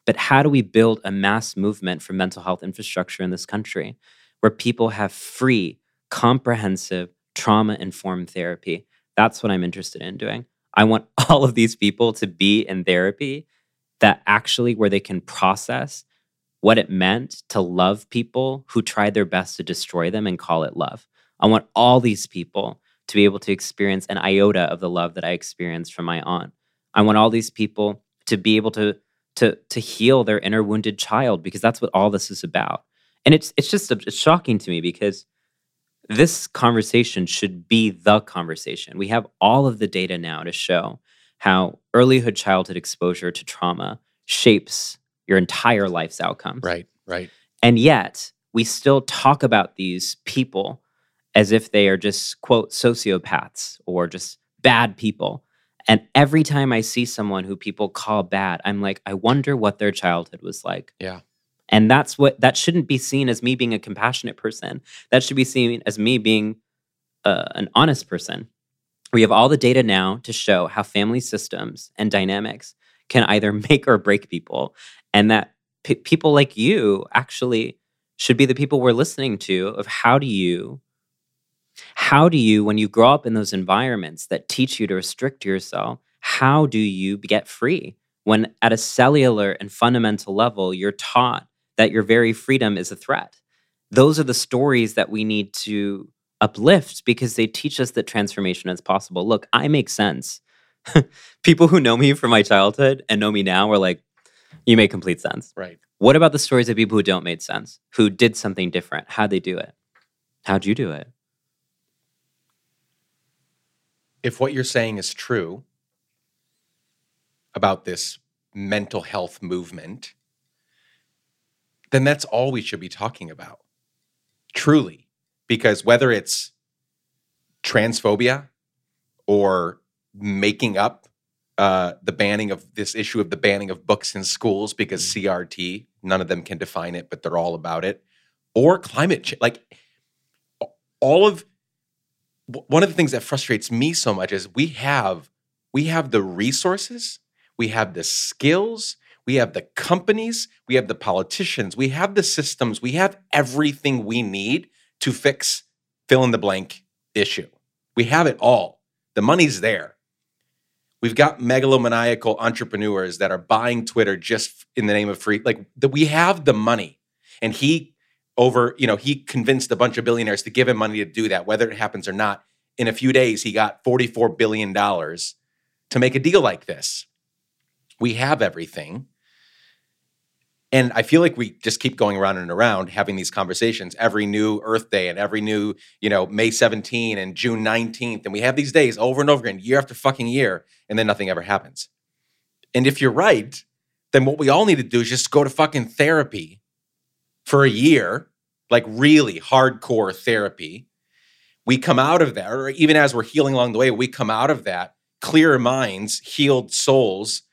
but how do we build a mass movement for mental health infrastructure in this country where people have free, comprehensive, trauma informed therapy? That's what I'm interested in doing. I want all of these people to be in therapy that actually where they can process what it meant to love people who tried their best to destroy them and call it love. I want all these people to be able to experience an iota of the love that I experienced from my aunt. I want all these people to be able to to to heal their inner wounded child because that's what all this is about. And it's it's just it's shocking to me because this conversation should be the conversation. We have all of the data now to show how earlyhood childhood exposure to trauma shapes your entire life's outcomes. Right, right. And yet, we still talk about these people as if they are just, quote, sociopaths or just bad people. And every time I see someone who people call bad, I'm like, I wonder what their childhood was like. Yeah. And that's what that shouldn't be seen as me being a compassionate person. That should be seen as me being uh, an honest person. We have all the data now to show how family systems and dynamics can either make or break people, and that p- people like you actually should be the people we're listening to of how do you how do you when you grow up in those environments that teach you to restrict yourself how do you get free when at a cellular and fundamental level you're taught that your very freedom is a threat. Those are the stories that we need to uplift because they teach us that transformation is possible. Look, I make sense. People who know me from my childhood and know me now are like, you make complete sense. Right. What about the stories of people who don't make sense, who did something different? How'd they do it? How'd you do it? If what you're saying is true about this mental health movement, then that's all we should be talking about. Truly. Because whether it's transphobia or making up uh, the banning of this issue of the banning of books in schools because mm. CRT, none of them can define it, but they're all about it, or climate change. Like all of one of the things that frustrates me so much is we have we have the resources, we have the skills, we have the companies, we have the politicians, we have the systems, we have everything we need to fix fill in the blank issue. We have it all. The money's there. We've got megalomaniacal entrepreneurs that are buying Twitter just in the name of free. Like that, we have the money, and he over, you know, he convinced a bunch of billionaires to give him money to do that, whether it happens or not. In a few days, he got forty-four billion dollars to make a deal like this. We have everything. And I feel like we just keep going around and around having these conversations every new Earth Day and every new, you know, May 17 and June 19th. And we have these days over and over again, year after fucking year, and then nothing ever happens. And if you're right, then what we all need to do is just go to fucking therapy for a year, like really hardcore therapy. We come out of that, or even as we're healing along the way, we come out of that, clearer minds, healed souls,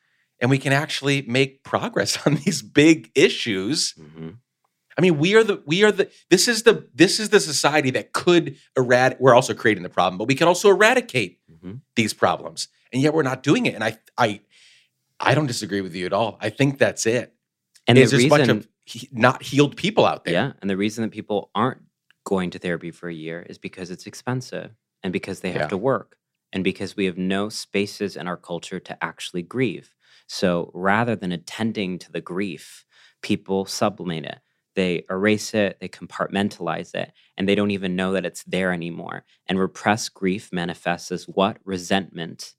and we can actually make progress on these big issues. Mm-hmm. I mean, we are the we are the this is the this is the society that could eradicate. We're also creating the problem, but we can also eradicate Mm-hmm. these problems, and yet we're not doing it. And I I I don't disagree with you at all. I think that's it. And there's a bunch of he, not healed people out there. yeah, and the reason that people aren't going to therapy for a year is because it's expensive, and because they have Yeah. to work, and because we have no spaces in our culture to actually grieve. So rather than attending to the grief, people sublimate it. They erase it, they compartmentalize it, and they don't even know that it's there anymore. And repressed grief manifests as what? Resentment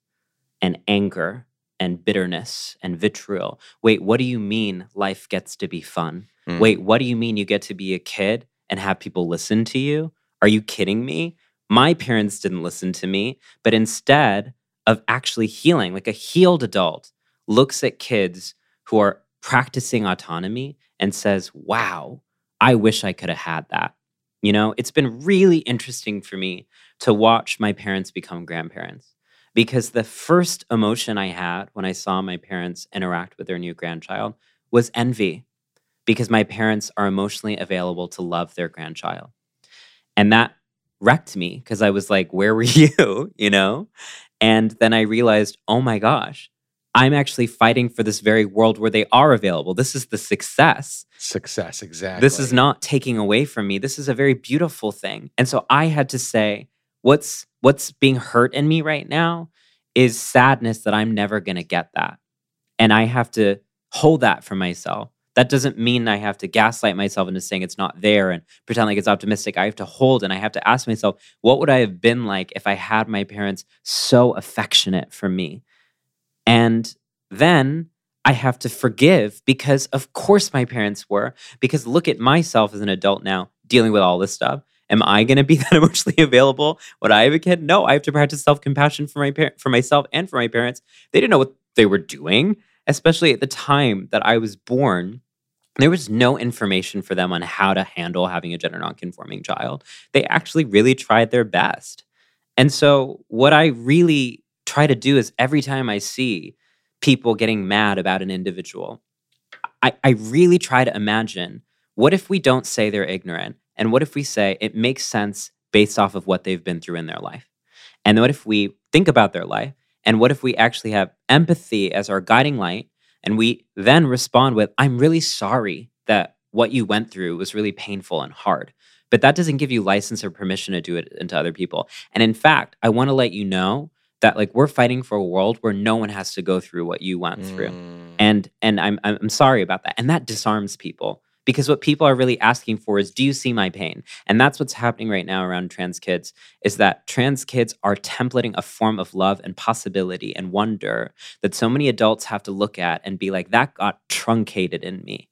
and anger and bitterness and vitriol. Wait, what do you mean life gets to be fun? Mm. Wait, what do you mean you get to be a kid and have people listen to you? Are you kidding me? My parents didn't listen to me, but instead of actually healing, like a healed adult looks at kids who are practicing autonomy and says, wow, I wish I could have had that. You know, it's been really interesting for me to watch my parents become grandparents because the first emotion I had when I saw my parents interact with their new grandchild was envy because my parents are emotionally available to love their grandchild. And that wrecked me because I was like, where were you? You know? And then I realized, oh my gosh, I'm actually fighting for this very world where they are available. This is the success. Success, exactly. This is not taking away from me. This is a very beautiful thing. And so I had to say, what's what's being hurt in me right now is sadness that I'm never going to get that. And I have to hold that for myself. That doesn't mean I have to gaslight myself into saying it's not there and pretend like it's optimistic. I have to hold and I have to ask myself, what would I have been like if I had my parents so affectionate for me? And then I have to forgive because, of course, my parents were. Because look at myself as an adult now dealing with all this stuff. Am I going to be that emotionally available when I have a kid? No, I have to practice self compassion for my par- for myself and for my parents. They didn't know what they were doing, especially at the time that I was born. There was no information for them on how to handle having a gender nonconforming child. They actually really tried their best. And so, what I really try to do is every time I see people getting mad about an individual, I, I really try to imagine what if we don't say they're ignorant? And what if we say it makes sense based off of what they've been through in their life? And what if we think about their life? And what if we actually have empathy as our guiding light? And we then respond with, I'm really sorry that what you went through was really painful and hard. But that doesn't give you license or permission to do it into other people. And in fact, I want to let you know that like we're fighting for a world where no one has to go through what you went through. Mm. And and I'm I'm I'm sorry about that. And that disarms people because what people are really asking for is do you see my pain? And that's what's happening right now around trans kids is that trans kids are templating a form of love and possibility and wonder that so many adults have to look at and be like that got truncated in me.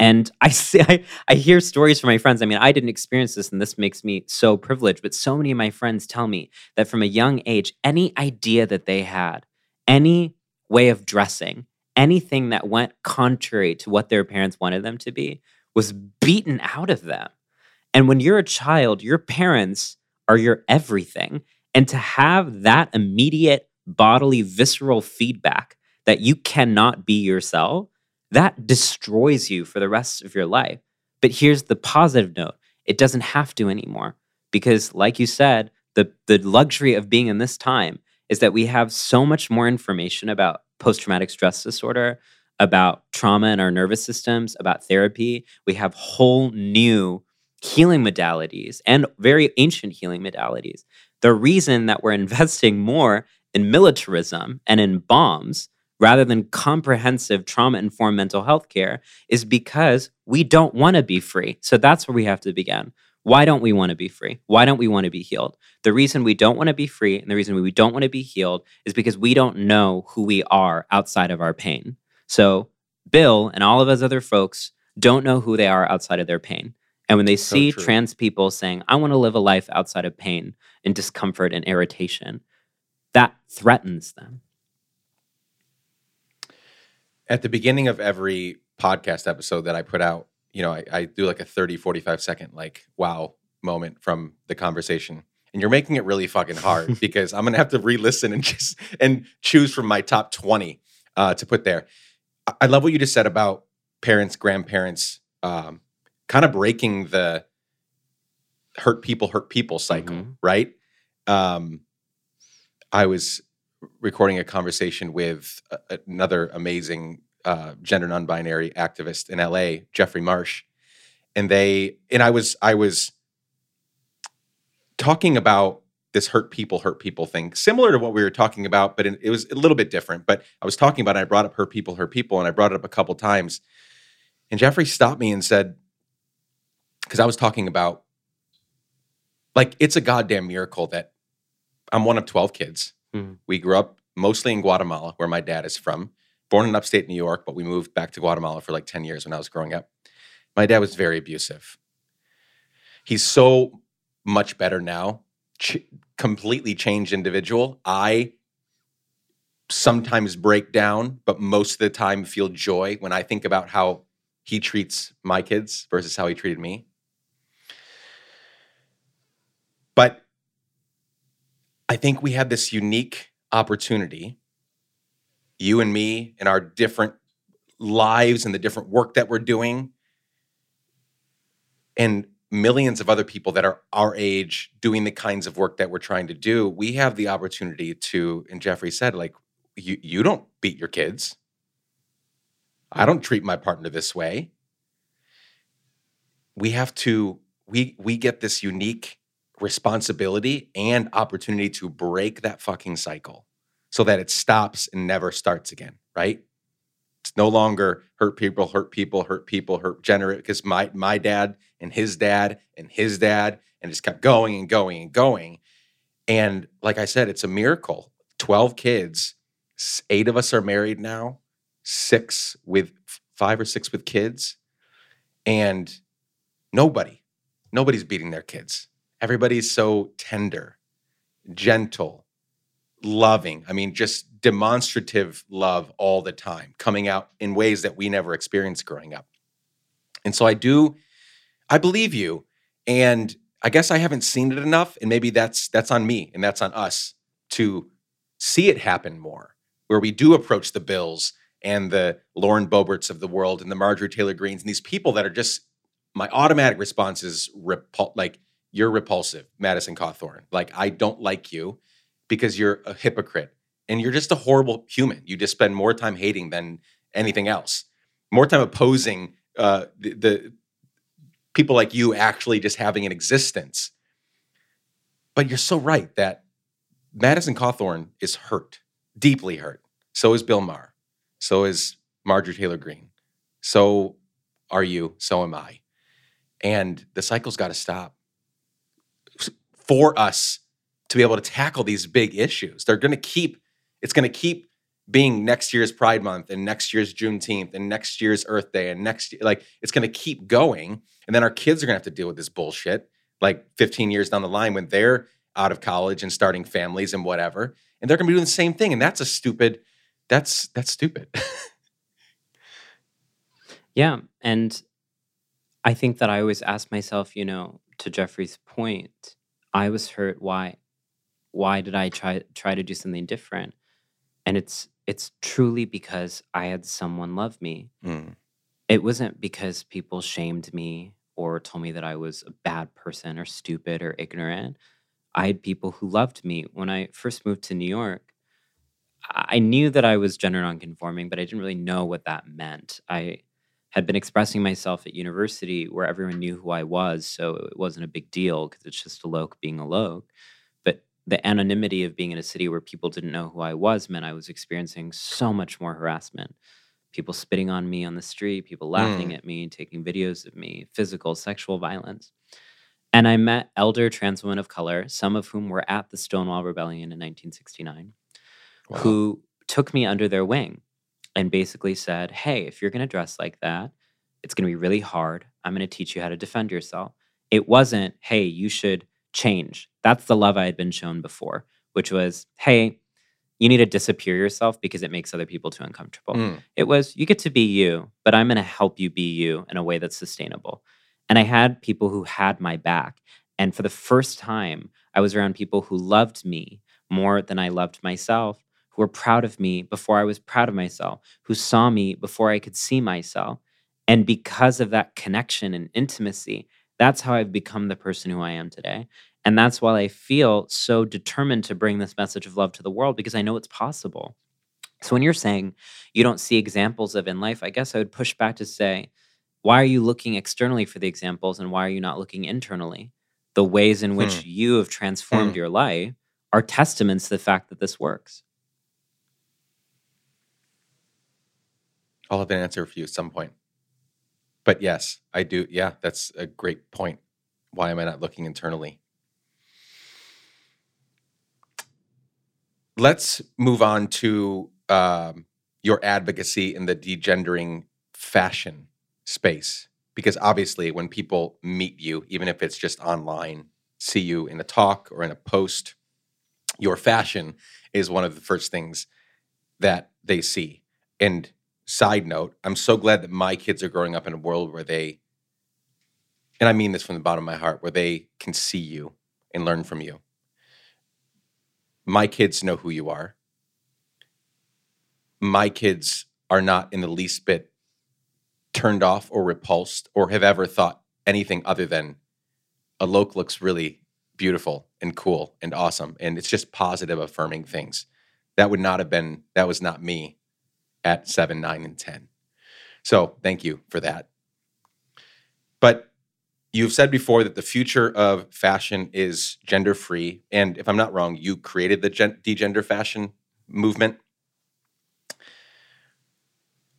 And I see, I, I hear stories from my friends. I mean, I didn't experience this, and this makes me so privileged. But so many of my friends tell me that from a young age, any idea that they had, any way of dressing, anything that went contrary to what their parents wanted them to be, was beaten out of them. And when you're a child, your parents are your everything. And to have that immediate bodily, visceral feedback that you cannot be yourself, that destroys you for the rest of your life. But here's the positive note it doesn't have to anymore. Because, like you said, the, the luxury of being in this time is that we have so much more information about post traumatic stress disorder, about trauma in our nervous systems, about therapy. We have whole new healing modalities and very ancient healing modalities. The reason that we're investing more in militarism and in bombs rather than comprehensive trauma informed mental health care is because we don't want to be free. So that's where we have to begin. Why don't we want to be free? Why don't we want to be healed? The reason we don't want to be free and the reason we don't want to be healed is because we don't know who we are outside of our pain. So Bill and all of us other folks don't know who they are outside of their pain. And when they So see true. trans people saying, I want to live a life outside of pain and discomfort and irritation, that threatens them. At the beginning of every podcast episode that I put out, you know, I, I do like a 30, 45 second, like, wow moment from the conversation. And you're making it really fucking hard because I'm going to have to re listen and just and choose from my top 20 uh, to put there. I- I love what you just said about parents, grandparents, um, kind of breaking the hurt people, hurt people cycle, Mhm. right? Um, I was recording a conversation with another amazing uh, gender non-binary activist in LA, Jeffrey Marsh, and they and I was I was talking about this hurt people hurt people thing, similar to what we were talking about, but it, was a little bit different. But I was talking about it, I brought up hurt people hurt people, and I brought it up a couple times, and Jeffrey stopped me and said, because I was talking about like it's a goddamn miracle that I'm one of 12 kids. Mhm. We grew up mostly in Guatemala, where my dad is from. Born in upstate New York, but we moved back to Guatemala for like 10 years when I was growing up. My dad was very abusive. He's so much better now, ch- completely changed individual. I sometimes break down, but most of the time feel joy when I think about how he treats my kids versus how he treated me. But I think we have this unique opportunity, you and me, in our different lives and the different work that we're doing, and millions of other people that are our age doing the kinds of work that we're trying to do. We have the opportunity to, and Jeffrey said, like, you, you don't beat your kids. I don't treat my partner this way. We have to, we we get this unique responsibility and opportunity to break that fucking cycle so that it stops and never starts again, right? It's no longer hurt people, hurt people, hurt people, hurt generate because my my dad and his dad and his dad and just kept going and going and going. And like I said, it's a miracle. 12 kids, eight of us are married now, six with five or six with kids. And nobody, nobody's beating their kids. Everybody's so tender, gentle, loving. I mean, just demonstrative love all the time, coming out in ways that we never experienced growing up. And so I do, I believe you. And I guess I haven't seen it enough. And maybe that's that's on me and that's on us to see it happen more, where we do approach the Bills and the Lauren Boeberts of the world and the Marjorie Taylor Greens and these people that are just my automatic response is repul- like you're repulsive, Madison Cawthorn. Like I don't like you because you're a hypocrite and you're just a horrible human. You just spend more time hating than anything else, more time opposing uh, the, the people like you actually just having an existence. But you're so right that Madison Cawthorn is hurt, deeply hurt. So is Bill Maher. So is Marjorie Taylor Greene. So are you. So am I. And the cycle's got to stop for us to be able to tackle these big issues. They're going to keep, it's going to keep being next year's Pride Month and next year's Juneteenth and next year's Earth Day and next, like, it's going to keep going. And then our kids are going to have to deal with this bullshit like 15 years down the line when they're out of college and starting families and whatever. And they're going to be doing the same thing. And that's a stupid, that's, that's stupid. Yeah. And I think that I always ask myself, you know, to Jeffrey's point, I was hurt. Why? Why did I try try to do something different? And it's it's truly because I had someone love me. Mm. It wasn't because people shamed me or told me that I was a bad person or stupid or ignorant. I had people who loved me. When I first moved to New York, I I knew that I was gender nonconforming, but I didn't really know what that meant. I had been expressing myself at university where everyone knew who I was, so it wasn't a big deal because it's just Alok being Alok. But the anonymity of being in a city where people didn't know who I was meant I was experiencing so much more harassment. People spitting on me on the street, people laughing Mm. at me, taking videos of me, physical, sexual violence. And I met elder trans women of color, some of whom were at the Stonewall Rebellion in 1969, Wow. who took me under their wing and basically said, Hey, if you're going to dress like that, it's going to be really hard. I'm going to teach you how to defend yourself. It wasn't, Hey, you should change. That's the love I had been shown before, which was, Hey, you need to disappear yourself because it makes other people too uncomfortable. Mm. It was, you get to be you, but I'm going to help you be you in a way that's sustainable. And I had people who had my back. And for the first time, I was around people who loved me more than I loved myself, who were proud of me before I was proud of myself, who saw me before I could see myself. And because of that connection and intimacy, that's how I've become the person who I am today. And that's why I feel so determined to bring this message of love to the world because I know it's possible. So when you're saying you don't see examples of in life, I guess I would push back to say, why are you looking externally for the examples and why are you not looking internally? The ways in which Hmm. you have transformed Hmm. your life are testaments to the fact that this works. I'll have an answer for you at some point. But yes, I do. Yeah, that's a great point. Why am I not looking internally? Let's move on to um, your advocacy in the degendering fashion space. Because obviously, when people meet you, even if it's just online, see you in a talk or in a post, your fashion is one of the first things that they see. And side note, I'm so glad that my kids are growing up in a world where they, and I mean this from the bottom of my heart, where they can see you and learn from you. My kids know who you are. My kids are not in the least bit turned off or repulsed or have ever thought anything other than Alok looks really beautiful and cool and awesome. And it's just positive, affirming things. That would not have been, that was not me at seven, nine, and 10. So thank you for that. But you've said before that the future of fashion is gender free. And if I'm not wrong, you created the gen- degender fashion movement.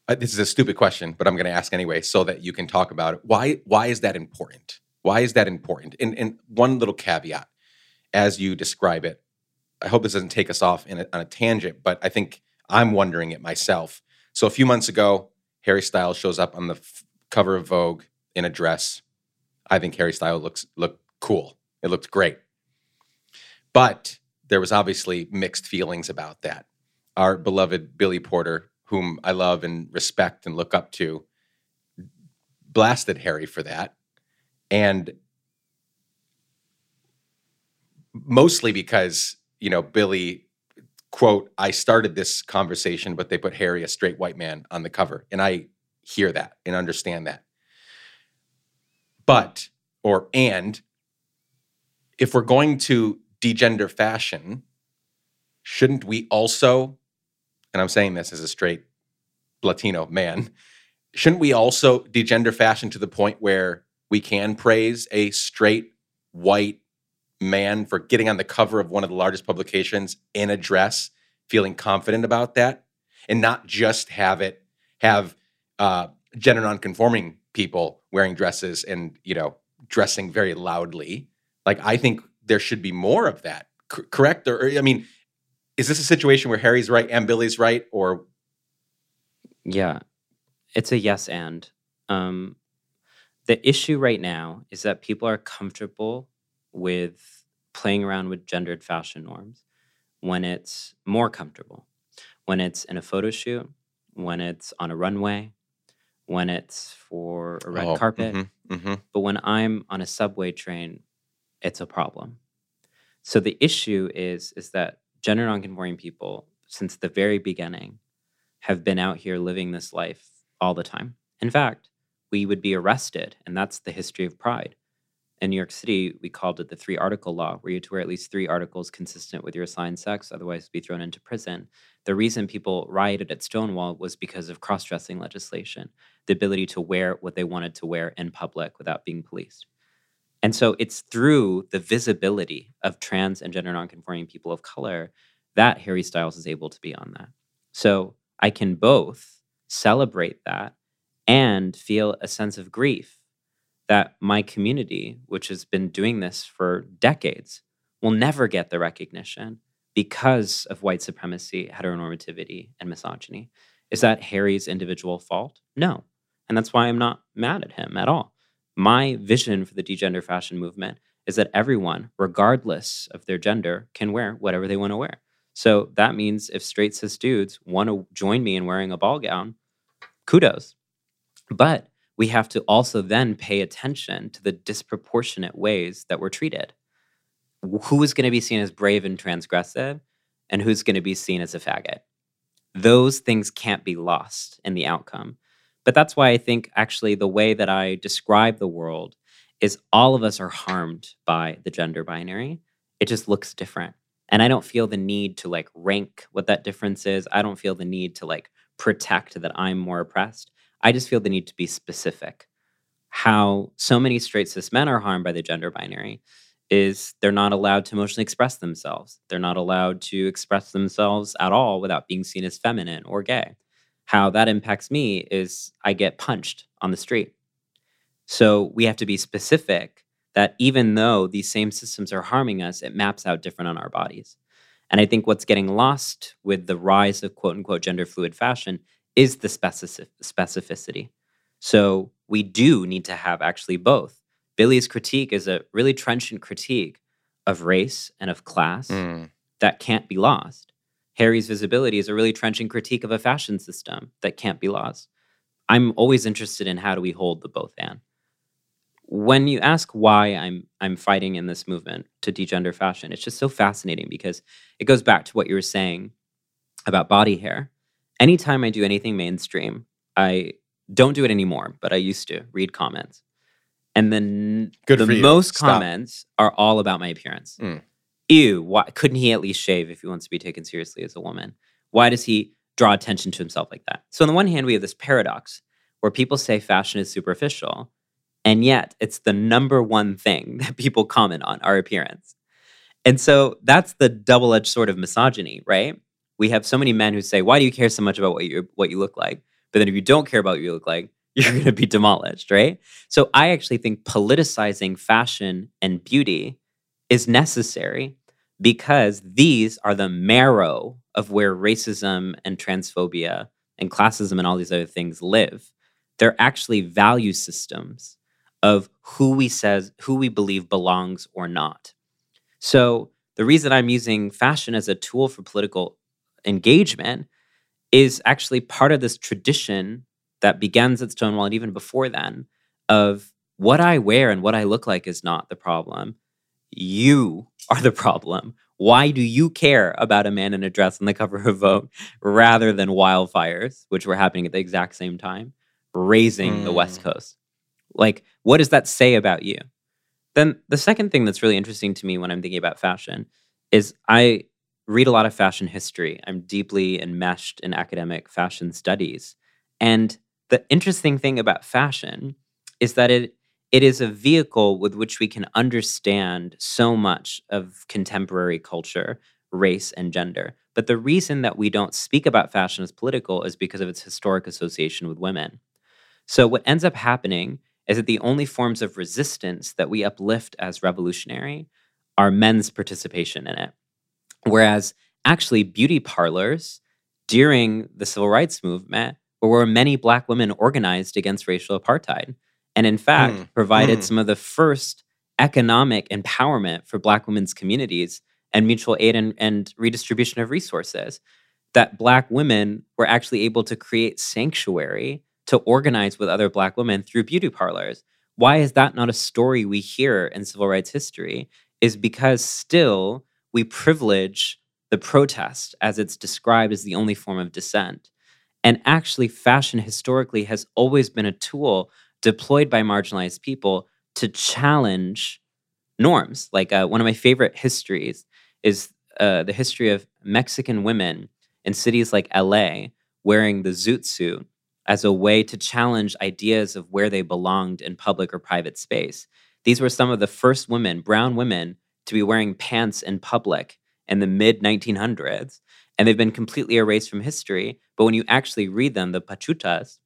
Uh, this is a stupid question, but I'm going to ask anyway so that you can talk about it. Why, why is that important? Why is that important? And, and one little caveat as you describe it, I hope this doesn't take us off in a, on a tangent, but I think I'm wondering it myself. So a few months ago, Harry Styles shows up on the f- cover of Vogue in a dress. I think Harry Styles looks looked cool. It looked great. But there was obviously mixed feelings about that. Our beloved Billy Porter, whom I love and respect and look up to, blasted Harry for that. And mostly because, you know, Billy quote, I started this conversation, but they put Harry, a straight white man, on the cover. And I hear that and understand that. But, or, and, if we're going to degender fashion, shouldn't we also, and I'm saying this as a straight Latino man, shouldn't we also degender fashion to the point where we can praise a straight white man for getting on the cover of one of the largest publications in a dress, feeling confident about that, and not just have it have uh, gender nonconforming people wearing dresses and you know dressing very loudly. Like I think there should be more of that. C- correct? Or, I mean, is this a situation where Harry's right and Billy's right, or Yeah, it's a yes and. Um, the issue right now is that people are comfortable with playing around with gendered fashion norms when it's more comfortable, when it's in a photo shoot, when it's on a runway, when it's for a red Oh, carpet. mhm, mhm. But when I'm on a subway train, it's a problem. So the issue is is that gender nonconforming people, since the very beginning, have been out here living this life all the time. In fact, we would be arrested, and that's the history of pride. In New York City, we called it the three article law, where you had to wear at least three articles consistent with your assigned sex, otherwise be thrown into prison. The reason people rioted at Stonewall was because of cross dressing legislation, the ability to wear what they wanted to wear in public without being policed. And so it's through the visibility of trans and gender nonconforming people of color that Harry Styles is able to be on that. So I can both celebrate that and feel a sense of grief that my community, which has been doing this for decades, will never get the recognition because of white supremacy, heteronormativity, and misogyny. Is that Harry's individual fault? No. And that's why I'm not mad at him at all. My vision for the degender fashion movement is that everyone, regardless of their gender, can wear whatever they want to wear. So that means if straight cis dudes want to join me in wearing a ball gown, kudos. But we have to also then pay attention to the disproportionate ways that we're treated. Who is going to be seen as brave and transgressive, and who's going to be seen as a faggot? Those things can't be lost in the outcome. But that's why I think actually the way that I describe the world is all of us are harmed by the gender binary. It just looks different. And I don't feel the need to like rank what that difference is. I don't feel the need to like protect that I'm more oppressed. I just feel the need to be specific. How so many straight cis men are harmed by the gender binary is they're not allowed to emotionally express themselves. They're not allowed to express themselves at all without being seen as feminine or gay. How that impacts me is I get punched on the street. So we have to be specific that even though these same systems are harming us, it maps out different on our bodies. And I think what's getting lost with the rise of quote unquote gender fluid fashion is the specific- specificity. So we do need to have actually both. Billy's critique is a really trenchant critique of race and of class Mm. that can't be lost. Harry's visibility is a really trenchant critique of a fashion system that can't be lost. I'm always interested in how do we hold the both and when you ask why I'm I'm fighting in this movement to degender fashion, it's just so fascinating because it goes back to what you were saying about body hair. Anytime I do anything mainstream, I don't do it anymore, but I used to read comments. And then Good the most Stop. comments are all about my appearance. Mm. Ew, why couldn't he at least shave if he wants to be taken seriously as a woman? Why does he draw attention to himself like that? So on the one hand, we have this paradox where people say fashion is superficial, and yet it's the number one thing that people comment on our appearance. And so that's the double-edged sword of misogyny, right? We have so many men who say, "Why do you care so much about what you what you look like?" But then if you don't care about what you look like, you're going to be demolished, right? So I actually think politicizing fashion and beauty is necessary because these are the marrow of where racism and transphobia and classism and all these other things live. They're actually value systems of who we says who we believe belongs or not. So the reason I'm using fashion as a tool for political engagement is actually part of this tradition that begins at Stonewall and even before then of what I wear and what I look like is not the problem. You are the problem. Why do you care about a man in a dress on the cover of Vogue rather than wildfires, which were happening at the exact same time, raising the West hmm. Coast? Like, what does that say about you? Then the second thing that's really interesting to me when I'm thinking about fashion is I read a lot of fashion history. I'm deeply enmeshed in academic fashion studies. And the interesting thing about fashion is that it it is a vehicle with which we can understand so much of contemporary culture, race, and gender. But the reason that we don't speak about fashion as political is because of its historic association with women. So, what ends up happening is that the only forms of resistance that we uplift as revolutionary are men's participation in it. Whereas, actually, beauty parlors during the civil rights movement were where many Black women organized against racial apartheid. And in fact, Hmm. provided Hmm. some of the first economic empowerment for Black women's communities and mutual aid and, and redistribution of resources. That Black women were actually able to create sanctuary to organize with other Black women through beauty parlors. Why is that not a story we hear in civil rights history? Is because still we privilege the protest as it's described as the only form of dissent. And actually, fashion historically has always been a tool deployed by marginalized people to challenge norms. Like uh, one of my favorite histories is uh, the history of Mexican women in cities like LA wearing the zoot suit as a way to challenge ideas of where they belonged in public or private space. These were some of the first women, brown women, to be wearing pants in public in the mid 1900s. And they've been completely erased from history. But when you actually read them, the pachucas,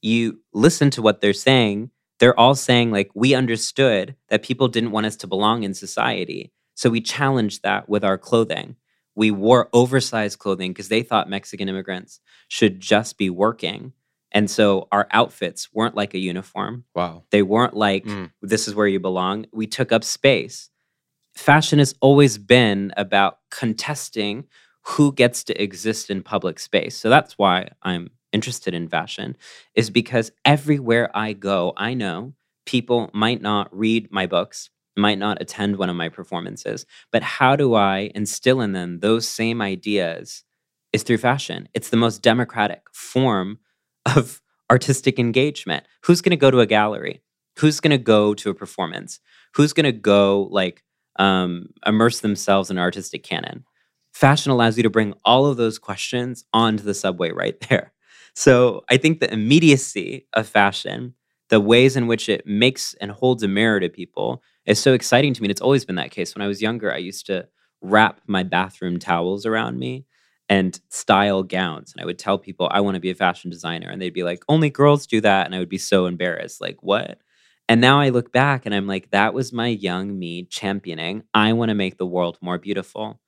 you listen to what they're saying. They're all saying, like, we understood that people didn't want us to belong in society. So we challenged that with our clothing. We wore oversized clothing because they thought Mexican immigrants should just be working. And so our outfits weren't like a uniform. Wow. They weren't like, Mm. this is where you belong. We took up space. Fashion has always been about contesting who gets to exist in public space. So that's why I'm interested in fashion, is because everywhere I go, I know people might not read my books, might not attend one of my performances, but how do I instill in them those same ideas is through fashion. It's the most democratic form of artistic engagement. Who's going to go to a gallery? Who's going to go to a performance? Who's going to go like um, immerse themselves in artistic canon? Fashion allows you to bring all of those questions onto the subway right there. So I think the immediacy of fashion, the ways in which it makes and holds a mirror to people, is so exciting to me. And it's always been that case. When I was younger, I used to wrap my bathroom towels around me and style gowns. And I would tell people I want to be a fashion designer. And they'd be like, only girls do that. And I would be so embarrassed. Like, what? And now I look back and I'm like, that was my young me championing. I want to make the world more beautiful.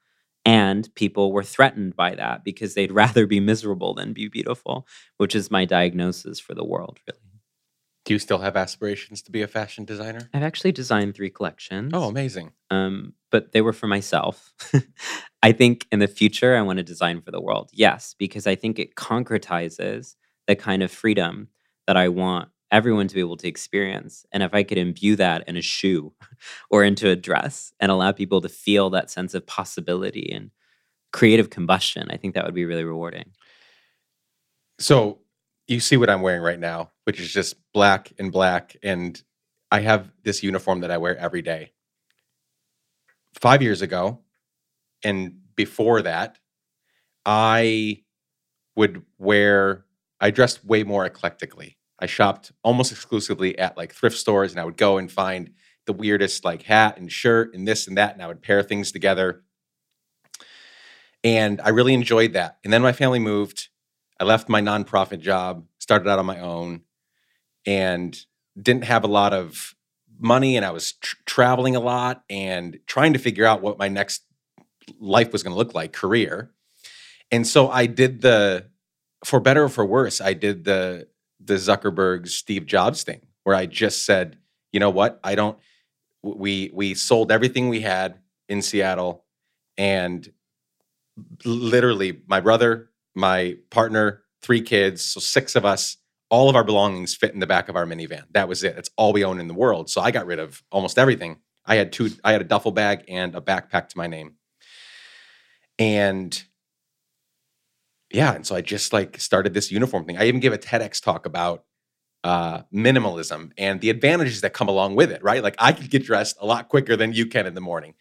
And people were threatened by that because they'd rather be miserable than be beautiful, which is my diagnosis for the world, really. Do you still have aspirations to be a fashion designer? I've actually designed three collections. Oh, amazing. um, but they were for myself. I think in the future, I want to design for the world. Yes, because I think it concretizes the kind of freedom that I want everyone to be able to experience. And if I could imbue that in a shoe or into a dress and allow people to feel that sense of possibility and creative combustion, I think that would be really rewarding. So you see what I'm wearing right now, which is just black and black. And I have this uniform that I wear every day. Five years ago, and before that, I would wear, I dressed way more eclectically. I shopped almost exclusively at like thrift stores, and I would go and find the weirdest like hat and shirt and this and that, and I would pair things together. And I really enjoyed that. And then my family moved. I left my nonprofit job, started out on my own, and didn't have a lot of money. And I was tr- traveling a lot and trying to figure out what my next life was going to look like, career. And so I did the, for better or for worse, I did the the Zuckerberg Steve Jobs thing, where I just said, you know what, I don't. We we sold everything we had in Seattle, and literally my brother, my partner, three kids, so six of us, all of our belongings fit in the back of our minivan. That was it. That's all we own in the world. So I got rid of almost everything. I had two, I had a duffel bag and a backpack to my name. And yeah, and so I just like started this uniform thing. I even gave a TEDx talk about uh, minimalism and the advantages that come along with it, right? Like I could get dressed a lot quicker than you can in the morning.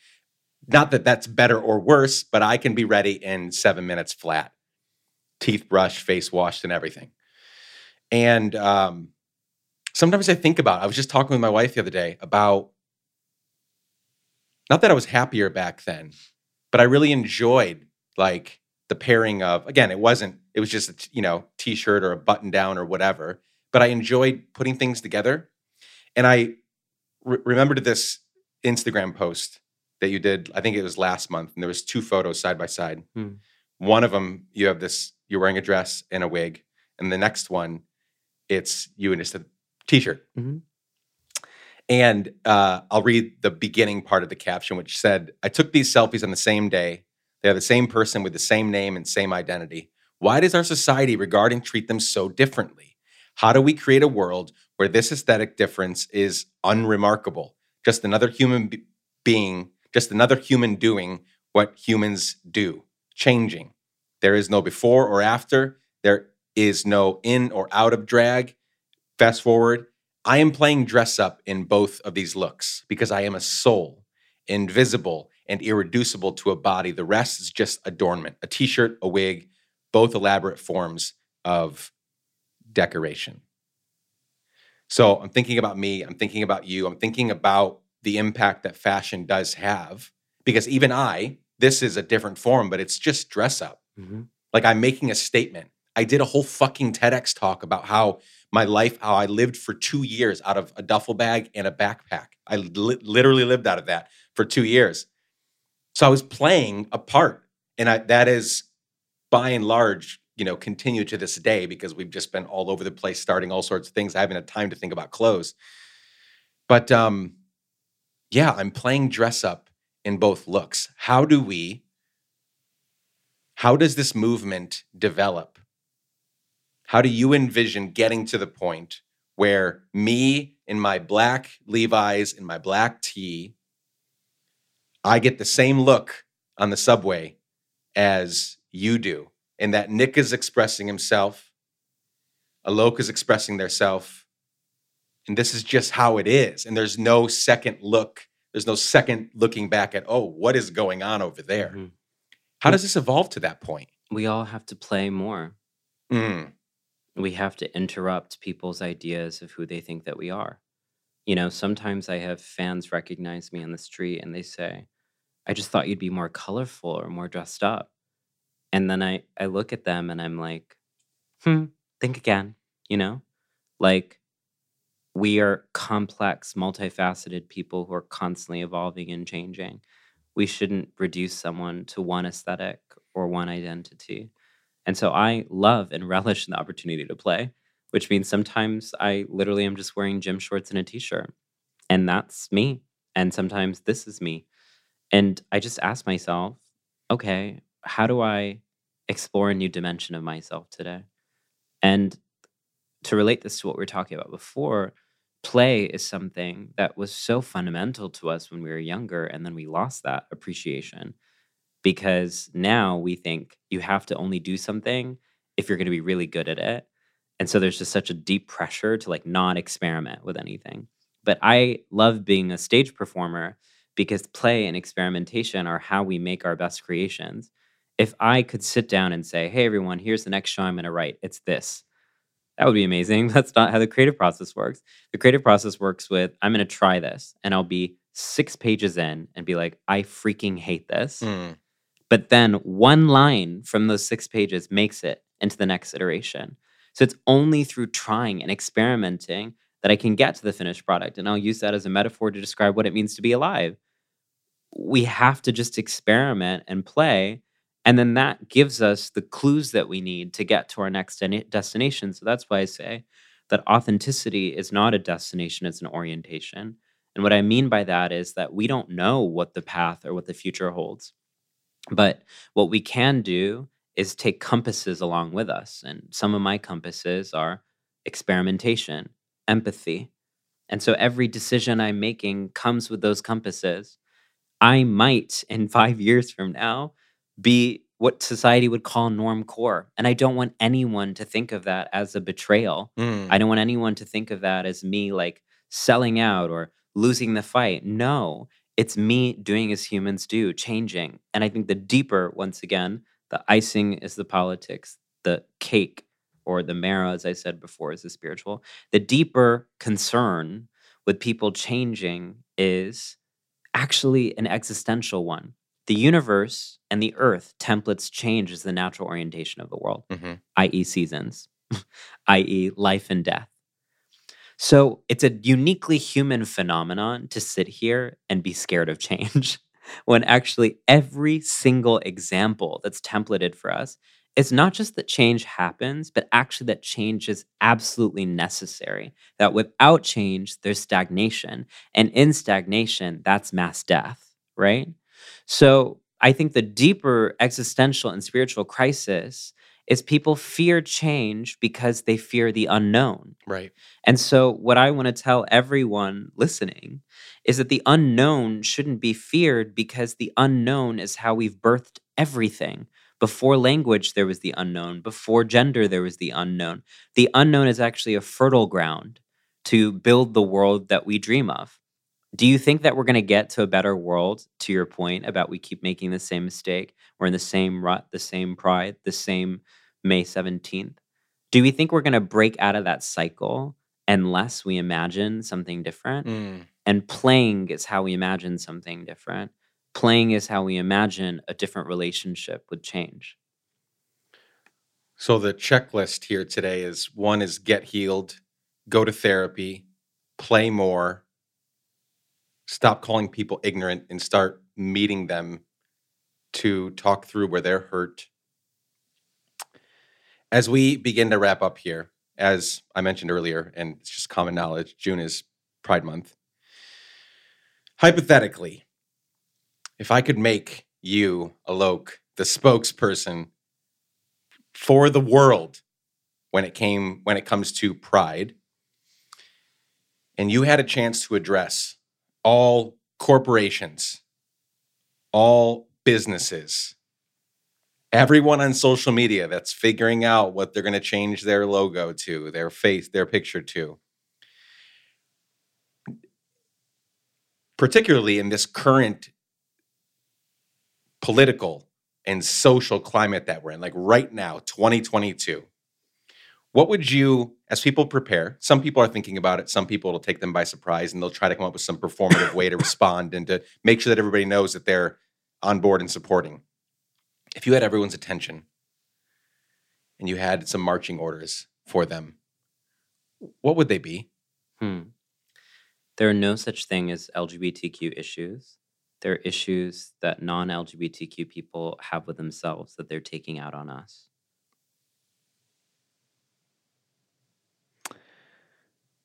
Not that that's better or worse, but I can be ready in seven minutes flat, teeth brushed, face washed, and everything. And um, sometimes I think about, I was just talking with my wife the other day about not that I was happier back then, but I really enjoyed like the pairing of, again, it wasn't, it was just a, you know, t shirt or a button down or whatever, but I enjoyed putting things together. And I re- remembered this Instagram post that you did, I think it was last month, and there was two photos side by side. Hmm. One of them, you have this, you're wearing a dress and a wig. And the next one, it's you in just a t-shirt. Mhm. And uh, I'll read the beginning part of the caption, which said, I took these selfies on the same day. They are the same person with the same name and same identity. Why does our society regard and treat them so differently? How do we create a world where this aesthetic difference is unremarkable? Just another human be- being, just another human doing what humans do, changing. There is no before or after. There is no in or out of drag. Fast forward, I am playing dress up in both of these looks because I am a soul, invisible and irreducible to a body. The rest is just adornment a t shirt, a wig, both elaborate forms of decoration. So I'm thinking about me, I'm thinking about you, I'm thinking about the impact that fashion does have. Because even I, this is a different form, but it's just dress up. Mhm. Like I'm making a statement. I did a whole fucking TEDx talk about how my life, how I lived for two years out of a duffel bag and a backpack. I li- literally lived out of that for two years. So I was playing a part. And I, that is by and large, you know, continue to this day because we've just been all over the place starting all sorts of things. I haven't had time to think about clothes. But um, yeah, I'm playing dress up in both looks. How do we, how does this movement develop? How do you envision getting to the point where me in my black Levi's and my black tee, I get the same look on the subway as you do, and that Nick is expressing himself, Alok is expressing their self, and this is just how it is. And there's no second look. There's no second looking back at, oh, what is going on over there? Mhm. How does this evolve to that point? We all have to play more. Mm, we have to interrupt people's ideas of who they think that we are. You know, sometimes I have fans recognize me on the street and they say, I just thought you'd be more colorful or more dressed up. And then I, I look at them and I'm like, hmm, think again, you know? Like, we are complex, multifaceted people who are constantly evolving and changing. We shouldn't reduce someone to one aesthetic or one identity. And so I love and relish the opportunity to play, which means sometimes I literally am just wearing gym shorts and a t shirt. And that's me. And sometimes this is me. And I just ask myself, okay, how do I explore a new dimension of myself today? And to relate this to what we were talking about before, play is something that was so fundamental to us when we were younger. And then we lost that appreciation because now we think you have to only do something if you're going to be really good at it. And so there's just such a deep pressure to like not experiment with anything. But I love being a stage performer because play and experimentation are how we make our best creations. If I could sit down and say, hey, everyone, here's the next show I'm going to write, it's this. That would be amazing. That's not how the creative process works. The creative process works with, I'm going to try this and I'll be six pages in and be like, I freaking hate this. mm, But then one line from those six pages makes it into the next iteration. So it's only through trying and experimenting that I can get to the finished product. And I'll use that as a metaphor to describe what it means to be alive. We have to just experiment and play. And then that gives us the clues that we need to get to our next deni- destination. So that's why I say that authenticity is not a destination, it's an orientation. And what I mean by that is that we don't know what the path or what the future holds. But what we can do is take compasses along with us. And some of my compasses are experimentation, empathy. And so every decision I'm making comes with those compasses. I might, in five years from now, be what society would call norm core. And I don't want anyone to think of that as a betrayal. mm. I don't want anyone to think of that as me like selling out or losing the fight. No, it's me doing as humans do, changing. And I think the deeper, once again, the icing is the politics, the cake or the marrow, as I said before, is the spiritual. The deeper concern with people changing is actually an existential one. The universe and the earth templates change as the natural orientation of the world Mhm. i.e., seasons, i.e., life and death. So it's a uniquely human phenomenon to sit here and be scared of change when actually every single example that's templated for us is not just that change happens, but actually that change is absolutely necessary. That without change, there's stagnation. And in stagnation, that's mass death, right? So I think the deeper existential and spiritual crisis is people fear change because they fear the unknown. Right. And so, what I want to tell everyone listening is that the unknown shouldn't be feared because the unknown is how we've birthed everything. Before language, there was the unknown. Before gender, there was the unknown. The unknown is actually a fertile ground to build the world that we dream of. Do you think that we're going to get to a better world, to your point about we keep making the same mistake? We're in the same rut, the same pride, the same May 17th. Do we think we're going to break out of that cycle unless we imagine something different. Mm. And playing is how we imagine something different. Playing is how we imagine a different relationship would change. So the checklist here today is one is get healed, go to therapy, play more, stop calling people ignorant and start meeting them to talk through where they're hurt. As we begin to wrap up here, as I mentioned earlier, and it's just common knowledge, June is Pride Month. Hypothetically, if I could make you, Alok, the spokesperson for the world when it came when it comes to pride, and you had a chance to address all corporations, all businesses, everyone on social media that's figuring out what they're going to change their logo to, their face, their picture to. Particularly in this current political and social climate that we're in, like right now, 2022. What would you, as people prepare, some people are thinking about it, some people it'll take them by surprise and they'll try to come up with some performative way to respond and to make sure that everybody knows that they're on board and supporting. If you had everyone's attention and you had some marching orders for them, what would they be? Hmm. There are no such thing as LGBTQ issues. There are issues that non LGBTQ people have with themselves that they're taking out on us.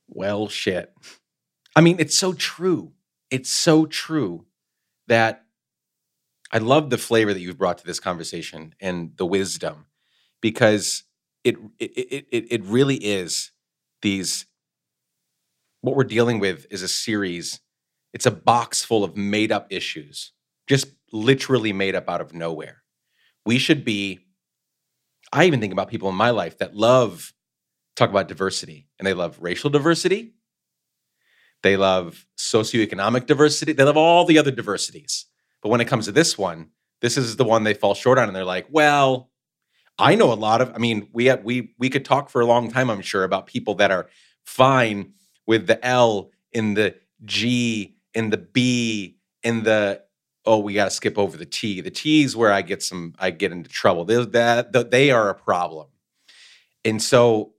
Well, shit. I mean, it's so true. It's so true that I love the flavor that you've brought to this conversation and the wisdom because it it it it, it really is these what we're dealing with is a series it's a box full of made up issues just literally made up out of nowhere. We should be i even think about people in my life that love talk about diversity and they love racial diversity. They love socioeconomic diversity. They love all the other diversities. But when it comes to this one, this is the one they fall short on, and they're like, "Well, I know a lot of. I mean, we have, we we could talk for a long time, I'm sure, about people that are fine with the L in the G in the B in the oh, we got to skip over the T. The T is where I get some I get into trouble. They, that they are a problem, and so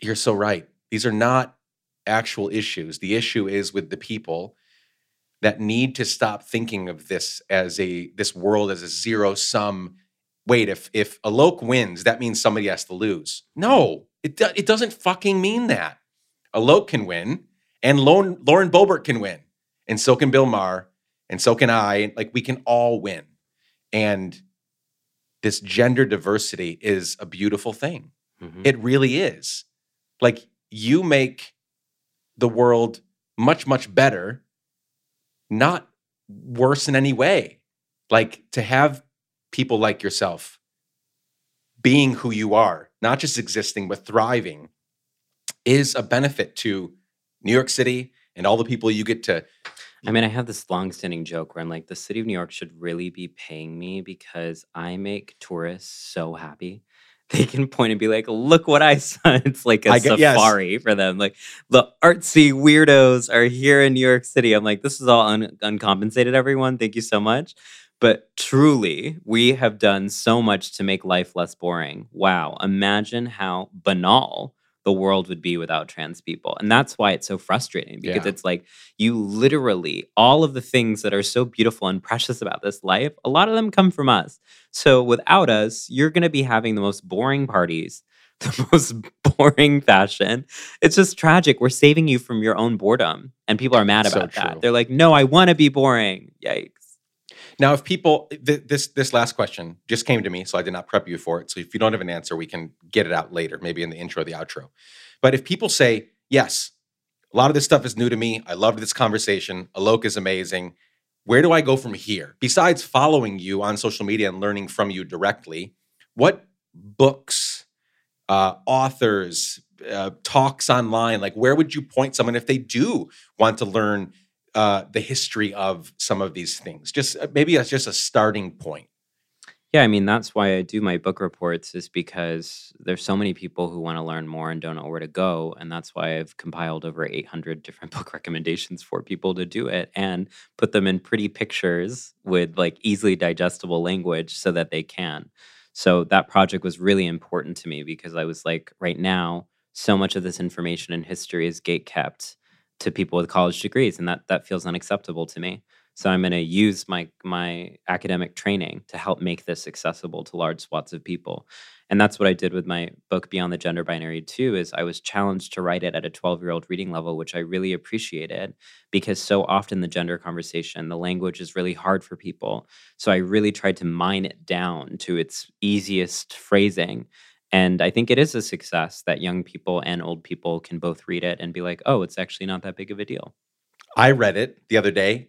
you're so right. These are not actual issues. The issue is with the people that need to stop thinking of this as a this world as a zero sum wait if if a Alok wins that means somebody has to lose no it, do, it doesn't fucking mean that A Alok can win and Lauren, Lauren Boebert can win and so can Bill Maher and so can I like we can all win and this gender diversity is a beautiful thing mm-hmm. it really is like you make the world much much better not worse in any way. Like to have people like yourself being who you are, not just existing, but thriving, is a benefit to New York City and all the people you get to. I mean, I have this long-standing joke where I'm like, the city of New York should really be paying me because I make tourists so happy they can point and be like, "Look what I saw!" It's like a get, safari yes. for them. Like the artsy weirdos are here in New York City. I'm like, this is all un- uncompensated. Everyone, thank you so much. But truly, we have done so much to make life less boring. Wow! Imagine how banal the world would be without trans people. And that's why it's so frustrating because yeah. it's like you literally, all of the things that are so beautiful and precious about this life, a lot of them come from us. So without us, you're going to be having the most boring parties, the most boring fashion. It's just tragic. We're saving you from your own boredom. And people are mad about so that. They're like, no, I want to be boring. Yikes. Now, if people, th- this this last question just came to me, so I did not prep you for it. So if you don't have an answer, we can get it out later, maybe in the intro, the outro. But if people say, yes, a lot of this stuff is new to me. I loved this conversation. Alok is amazing. Where do I go from here? Besides following you on social media and learning from you directly, what books, uh, authors, uh, talks online, like where would you point someone if they do want to learn uh, the history of some of these things? Just uh, maybe as just a starting point. Yeah, I mean, that's why I do my book reports is because there's so many people who want to learn more and don't know where to go. And that's why I've compiled over 800 different book recommendations for people to do it and put them in pretty pictures with like easily digestible language so that they can. So that project was really important to me because I was like, right now, so much of this information and history is gate kept to people with college degrees, and that that feels unacceptable to me. So I'm going to use my my academic training to help make this accessible to large swaths of people. And that's what I did with my book Beyond the Gender Binary too is I was challenged to write it at a 12-year-old reading level, which I really appreciated because so often the gender conversation, the language is really hard for people. So I really tried to mine it down to its easiest phrasing. And I think it is a success that young people and old people can both read it and be like, "Oh, it's actually not that big of a deal." I read it the other day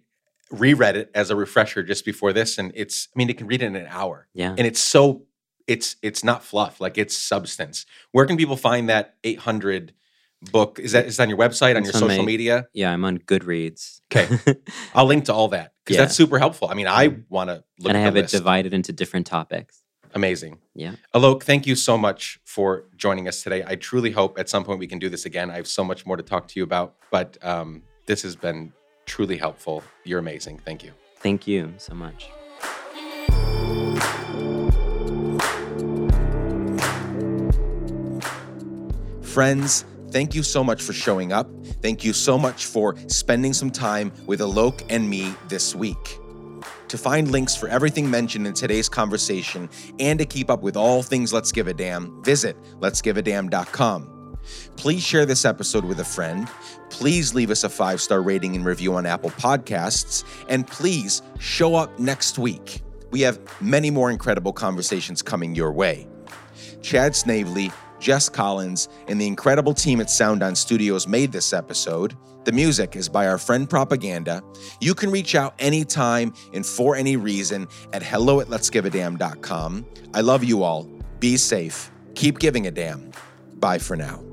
reread it as a refresher just before this, and it's I mean, it can read it in an hour. Yeah. And it's so it's it's not fluff, like it's substance. Where can people find that 800 book? Is that is that on your website, on It's your on social my- media? Yeah, I'm on Goodreads. Okay. I'll link to all that because Yeah. that's super helpful. I mean, I want to look and I have it list. divided into different topics. Amazing. Yeah. Alok, thank you so much for joining us today. I truly hope at some point we can do this again. I have so much more to talk to you about, but um, this has been truly helpful. You're amazing. Thank you. Thank you so much. Friends, thank you so much for showing up. Thank you so much for spending some time with Alok and me this week. To find links for everything mentioned in today's conversation and to keep up with all things Let's Give a Damn, visit letsgiveadamn.com. Please share this episode with a friend. Please leave us a five star rating and review on Apple Podcasts. And please show up next week. We have many more incredible conversations coming your way. Chad Snavely, Jess Collins, and the incredible team at Sound On Studios made this episode. The music is by our friend Propaganda. You can reach out anytime and for any reason at hello at letsgiveadamn.com. I love you all. Be safe. Keep giving a damn. Bye for now.